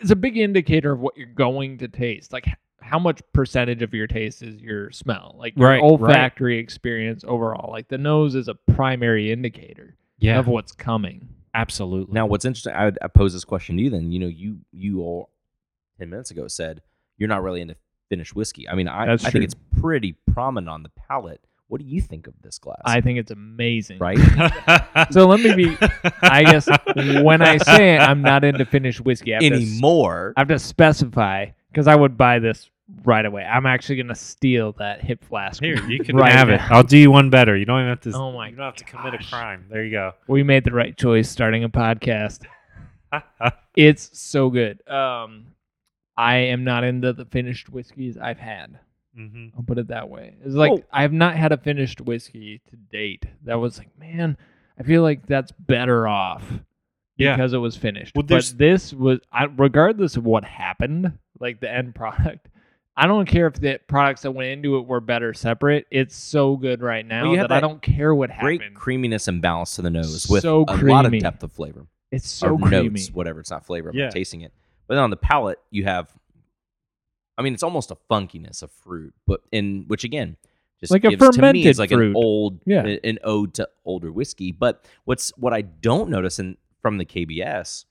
it's a big indicator of what you're going to taste. Like how much percentage of your taste is your smell, like your Right, right. olfactory experience overall. Like the nose is a primary indicator Yeah, of what's coming. absolutely. Now, what's interesting, I would I pose this question to you. Then you know, you you all ten minutes ago said you're not really into finished whiskey. I mean, I, I think it's pretty prominent on the palate. What do you think of this glass? I think it's amazing. right. So let me be. I guess when I say I'm not into finished whiskey, I have, to, s- Anymore. I have to specify because I would buy this right away. I'm actually gonna steal that hip flask. Here, you can right have it. now. I'll do you one better. You don't even have to. Oh my You don't have to commit a gosh. crime. There you go. We made the right choice starting a podcast. It's so good. Um, I am not into the finished whiskeys I've had. Hmm I'll put it that way. It's like Oh. I have not had a finished whiskey to date. That was like, man, I feel like that's better off Yeah. because it was finished. Well, but this was, I, regardless of what happened, like the end product. I don't care if the products that went into it were better separate. It's so good right now Well, you that, I don't care what Great happened. creaminess and balance to the nose with So a lot of depth of flavor. it's so or creamy. notes, whatever. It's not flavor. I'm Yeah. tasting it. But then on the palate, you have. I mean, it's almost a funkiness of fruit, but in which again, just Like a gives, to me, fermented it's like fruit. an old, Yeah. an ode to older whiskey. But what's what I don't notice in from the KBS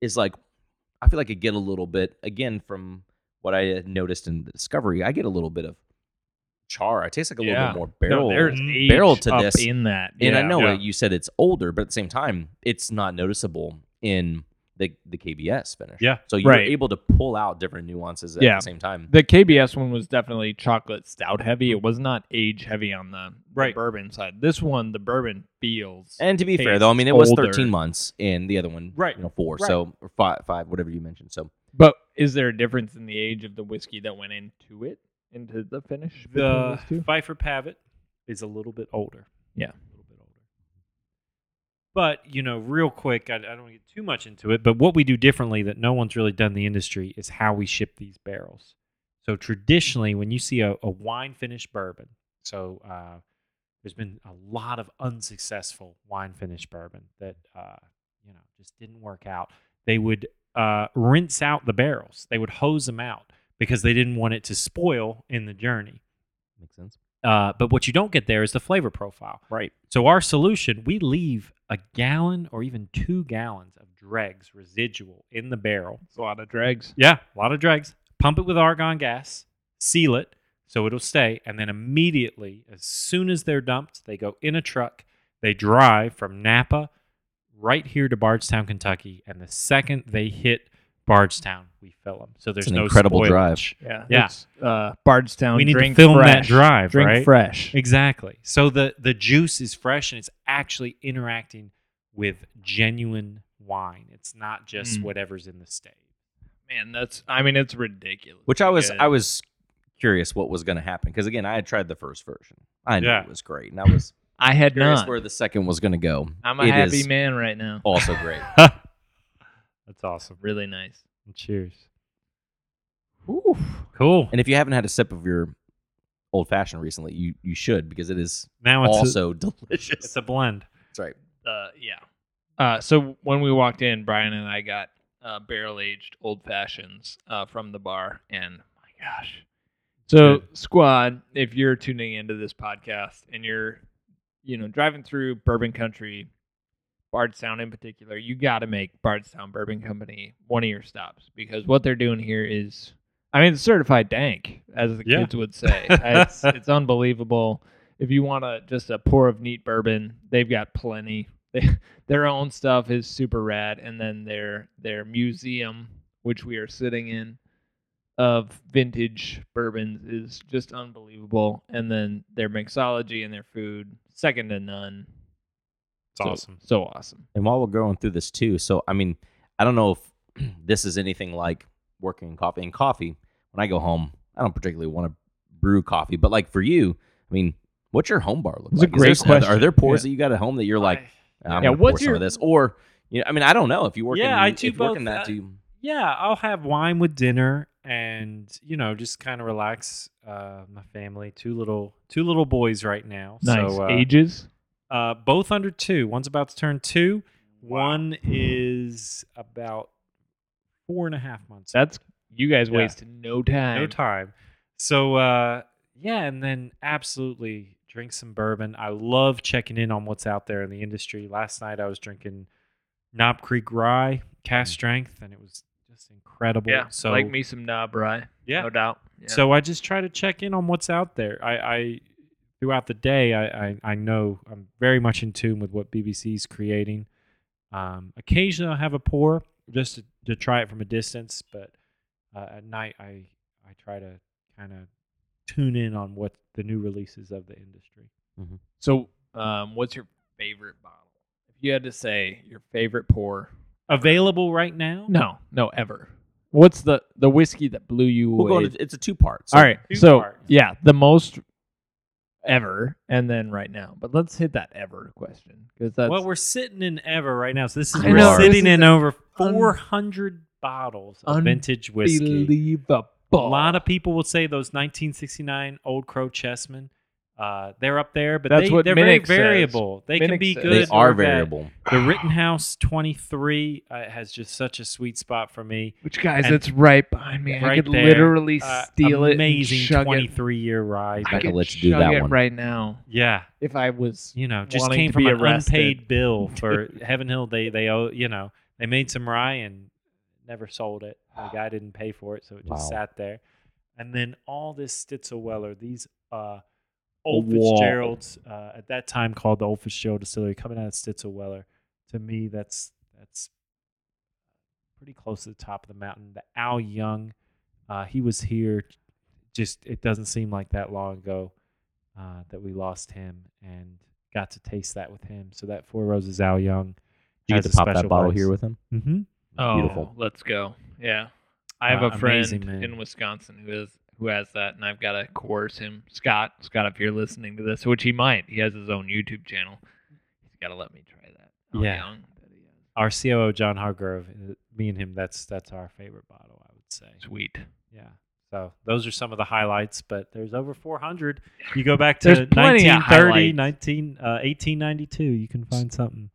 is like, I feel like I get a little bit again from what I noticed in the discovery. I get a little bit of char. I taste like a little bit more barrel. there's Mm. barrel to this. in that. And I know Yeah. that you said it's older, but at the same time, it's not noticeable in the the KBS finish. Yeah. So you're Right. able to pull out different nuances at Yeah. the same time. The KBS one was definitely chocolate stout heavy. It mm-hmm. was not age heavy on the, the Right. bourbon side. This one, the bourbon feels. And to be fair, though, I mean it was older. 13 months, and the other one, Right. you know, four, Right. so or five, five, whatever you mentioned. So But is there a difference in the age of the whiskey that went into it, into the finish? The? Phifer Pavitt is a little bit older. Yeah. A little bit older. But, you know, real quick, I, I don't want to get too much into it, but what we do differently that no one's really done in the industry is how we ship these barrels. So traditionally, when you see a, a wine finished bourbon, so uh, there's been a lot of unsuccessful wine finished bourbon that, uh, you know, just didn't work out. They would uh, rinse out the barrels, they would hose them out because they didn't want it to spoil in the journey. makes sense, Uh, but what you don't get there is the flavor profile. right? So our solution, we leave a gallon or even two gallons of dregs residual in the barrel. It's a lot of dregs. Yeah, a lot of dregs. Pump it with argon gas, seal it so it'll stay, and then immediately, as soon as they're dumped, they go in a truck. They drive from Napa right here to Bardstown, Kentucky, and the second they hit Bardstown, we fill them. So there's an no incredible spoilage. drive. Yeah. Yeah. It's, uh, Bardstown. We need to drink film that fresh. drive, Drink right? fresh. Exactly. So the the juice is fresh and it's actually interacting with genuine wine. It's not just Mm. whatever's in the state. Man, that's. I mean, it's ridiculous. Which I was, Good. I was curious what was going to happen because again, I had tried the first version. I knew Yeah. it was great, and I was I had curious not. where the second was going to go. I'm a It happy is man right now. Also great. That's awesome. Really nice. Cheers. Ooh. Cool. and if you haven't had a sip of your old fashioned recently, you you should because it is Now it's a, also delicious. it's a blend. That's right. Uh, yeah. Uh, so when we walked in, Brian and I got uh, barrel aged old fashions uh, from the bar, and my gosh. So Good. squad, if you're tuning into this podcast and you're, you know, driving through Bourbon Country, Bardstown in particular, you got to make Bardstown Bourbon Company one of your stops because what they're doing here is, I mean, it's certified dank, as the Yeah. kids would say. it's it's unbelievable. If you want a just a pour of neat bourbon, they've got plenty. They, their own stuff is super rad, and then their their museum, which we are sitting in, of vintage bourbons is just unbelievable, and then their mixology and their food second to none. It's so, awesome. So awesome. And while we're going through this too, so I mean, I don't know if this is anything like working in coffee. In coffee, when I go home, I don't particularly want to brew coffee, but like for you, I mean, what's your home bar look It's like? Is great there some- Are there pours Yeah. that you got at home that you're like, I- I'm Yeah, gonna what's pour some your- of this, or you know, I mean, I don't know if you work. Yeah, in, I if do you work in both. that. Uh, Do you, yeah, I'll have wine with dinner and you know just kind of relax uh, my family. Two little two little boys right now. Nice So, uh, ages. Uh, both under two. One's about to turn two. One is about four and a half months. That's you guys Yeah. wasted no time. no time. So uh, yeah, and then absolutely drink some bourbon. I love checking in on what's out there in the industry. Last night I was drinking Knob Creek Rye, cast strength, and it was just incredible. Yeah, so like me some knob rye. yeah, no doubt. Yeah. so I just try to check in on what's out there. I, I throughout the day, I, I, I know I'm very much in tune with what BBC's creating. Um, occasionally, I'll have a pour just to, to try it from a distance, but uh, at night, I I try to kind of tune in on what the new releases of the industry. So, um, what's your favorite bottle? If you had to say your favorite pour, Available right now? no, no, ever. What's the the whiskey that blew you we'll away? go to, it's a two part. All right, Two so part. yeah, the most ever, and then right now. But let's hit that ever question because that's well, we're sitting in ever right now, so this is I we're know, this sitting is in over un- 400 bottles of vintage whiskey. unbelievable. A lot of people will say those 1969 Old Crow Chessmen. Uh, they're up there, but That's they, what they're very Minnick says. variable. They can be says. good. they are variable. The Rittenhouse 23 uh, has just such a sweet spot for me. Which guys, and it's right behind me. I could there, literally Uh, steal it. amazing and chug 23 year ride. It. I I could could let you do that one. right now Yeah, if I was. you know, just came to from be an arrested. unpaid bill for Heaven Hill. They they owe you know they made some rye and never sold it. The guy didn't pay for it, so it just Wow. sat there. And then all this Stitzel Weller, these uh, Old Fitzgeralds uh, at that time called the Old Fitzgerald Distillery, coming out of Stitzel Weller. To me, that's that's pretty close to the top of the mountain. The Al Young, uh, he was here. Just it doesn't seem like that long ago uh, that we lost him and got to taste that with him. So that Four Roses Al Young. Did You get to pop that bottle place. here with him. Mm-hmm. Oh, Beautiful. Let's go. Yeah, I have Uh, a friend amazing, in Wisconsin who is who has that, and I've got to coerce him. Scott, Scott, if you're listening to this, which he might, he has his own YouTube channel. He's got to let me try that. How Yeah. young that he is. Our COO John Hargrove, uh, me and him, that's that's our favorite bottle, I would say. Sweet. Yeah. So those are some of the highlights, but there's over 400. You go back to There's plenty of 1930, 19, uh, 1892, you can find something.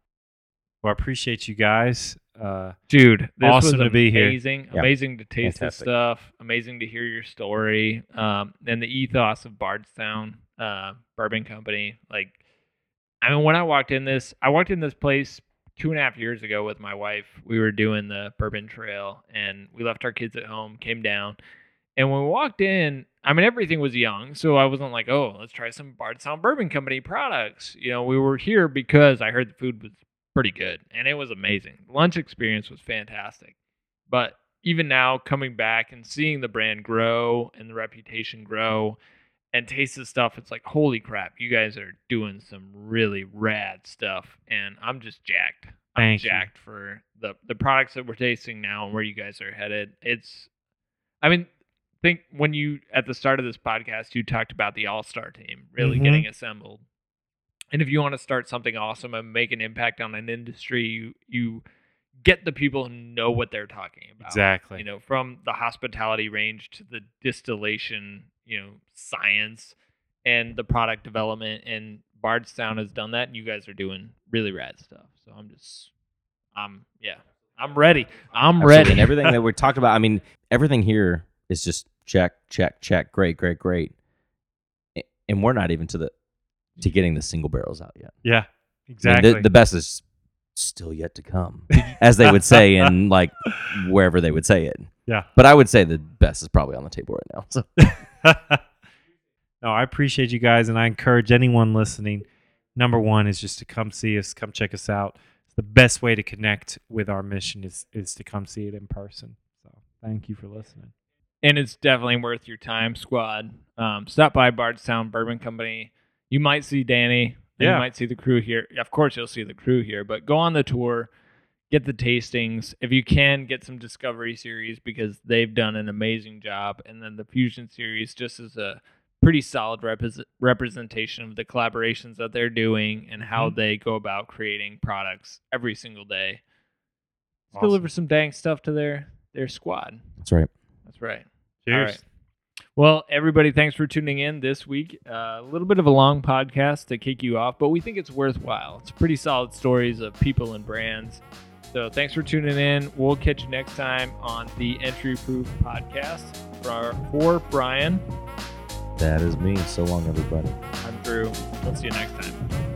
Well, I appreciate you guys. Uh, Dude, this Awesome was to be here. amazing. Yeah. Amazing to taste this stuff. Amazing to hear your story. Um, and the ethos of Bardstown uh, Bourbon Company. Like, I mean, when I walked in this, I walked in this place two and a half years ago with my wife. We were doing the Bourbon Trail, and we left our kids at home, came down, and when we walked in, I mean, everything was young, so I wasn't like, oh, let's try some Bardstown Bourbon Company products. You know, we were here because I heard the food was pretty good and it was amazing. Lunch experience was fantastic. But even now, coming back and seeing the brand grow and the reputation grow and taste the stuff, it's like, holy crap, you guys are doing some really rad stuff. And I'm just jacked. I'm Thank you. jacked for the, the products that we're tasting now and where you guys are headed. It's, I mean, think when you, at the start of this podcast, you talked about the all star team really Mhm. getting assembled. And if you want to start something awesome and make an impact on an industry, you you get the people who know what they're talking about. exactly. You know, from the hospitality range to the distillation, you know, science and the product development. And Bardstown has done that, and you guys are doing really rad stuff. So I'm just, I'm yeah, I'm ready. I'm Absolutely. ready. And everything that we talked about, I mean, everything here is just check, check, check. Great, great, great. And we're not even to the to getting the single barrels out yet. yeah, I mean, exactly. the, the best is still yet to come, as they would say in like wherever they would say it. Yeah. But I would say the best is probably on the table right now. So no, I appreciate you guys, and I encourage anyone listening. Number one is just to come see us, come check us out. The best way to connect with our mission is is to come see it in person. So thank you for listening. and it's definitely worth your time, squad. Um, stop by Bardstown Bourbon Company. You might see Danny. Yeah. You might see the crew here. Of course, you'll see the crew here, but go on the tour, get the tastings. If you can, get some Discovery Series because they've done an amazing job. And then the Fusion Series just is a pretty solid repres representation of the collaborations that they're doing and how Mhm. they go about creating products every single day. Let's Awesome. deliver some dang stuff to their their squad. That's right. That's right. Cheers. Well, everybody, thanks for tuning in this week. Uh, a little bit of a long podcast to kick you off, but we think it's worthwhile. It's pretty solid stories of people and brands. So thanks for tuning in. We'll catch you next time on the Entry Proof Podcast. For, for Brian, That is me. So long, everybody. I'm Drew. We'll see you next time.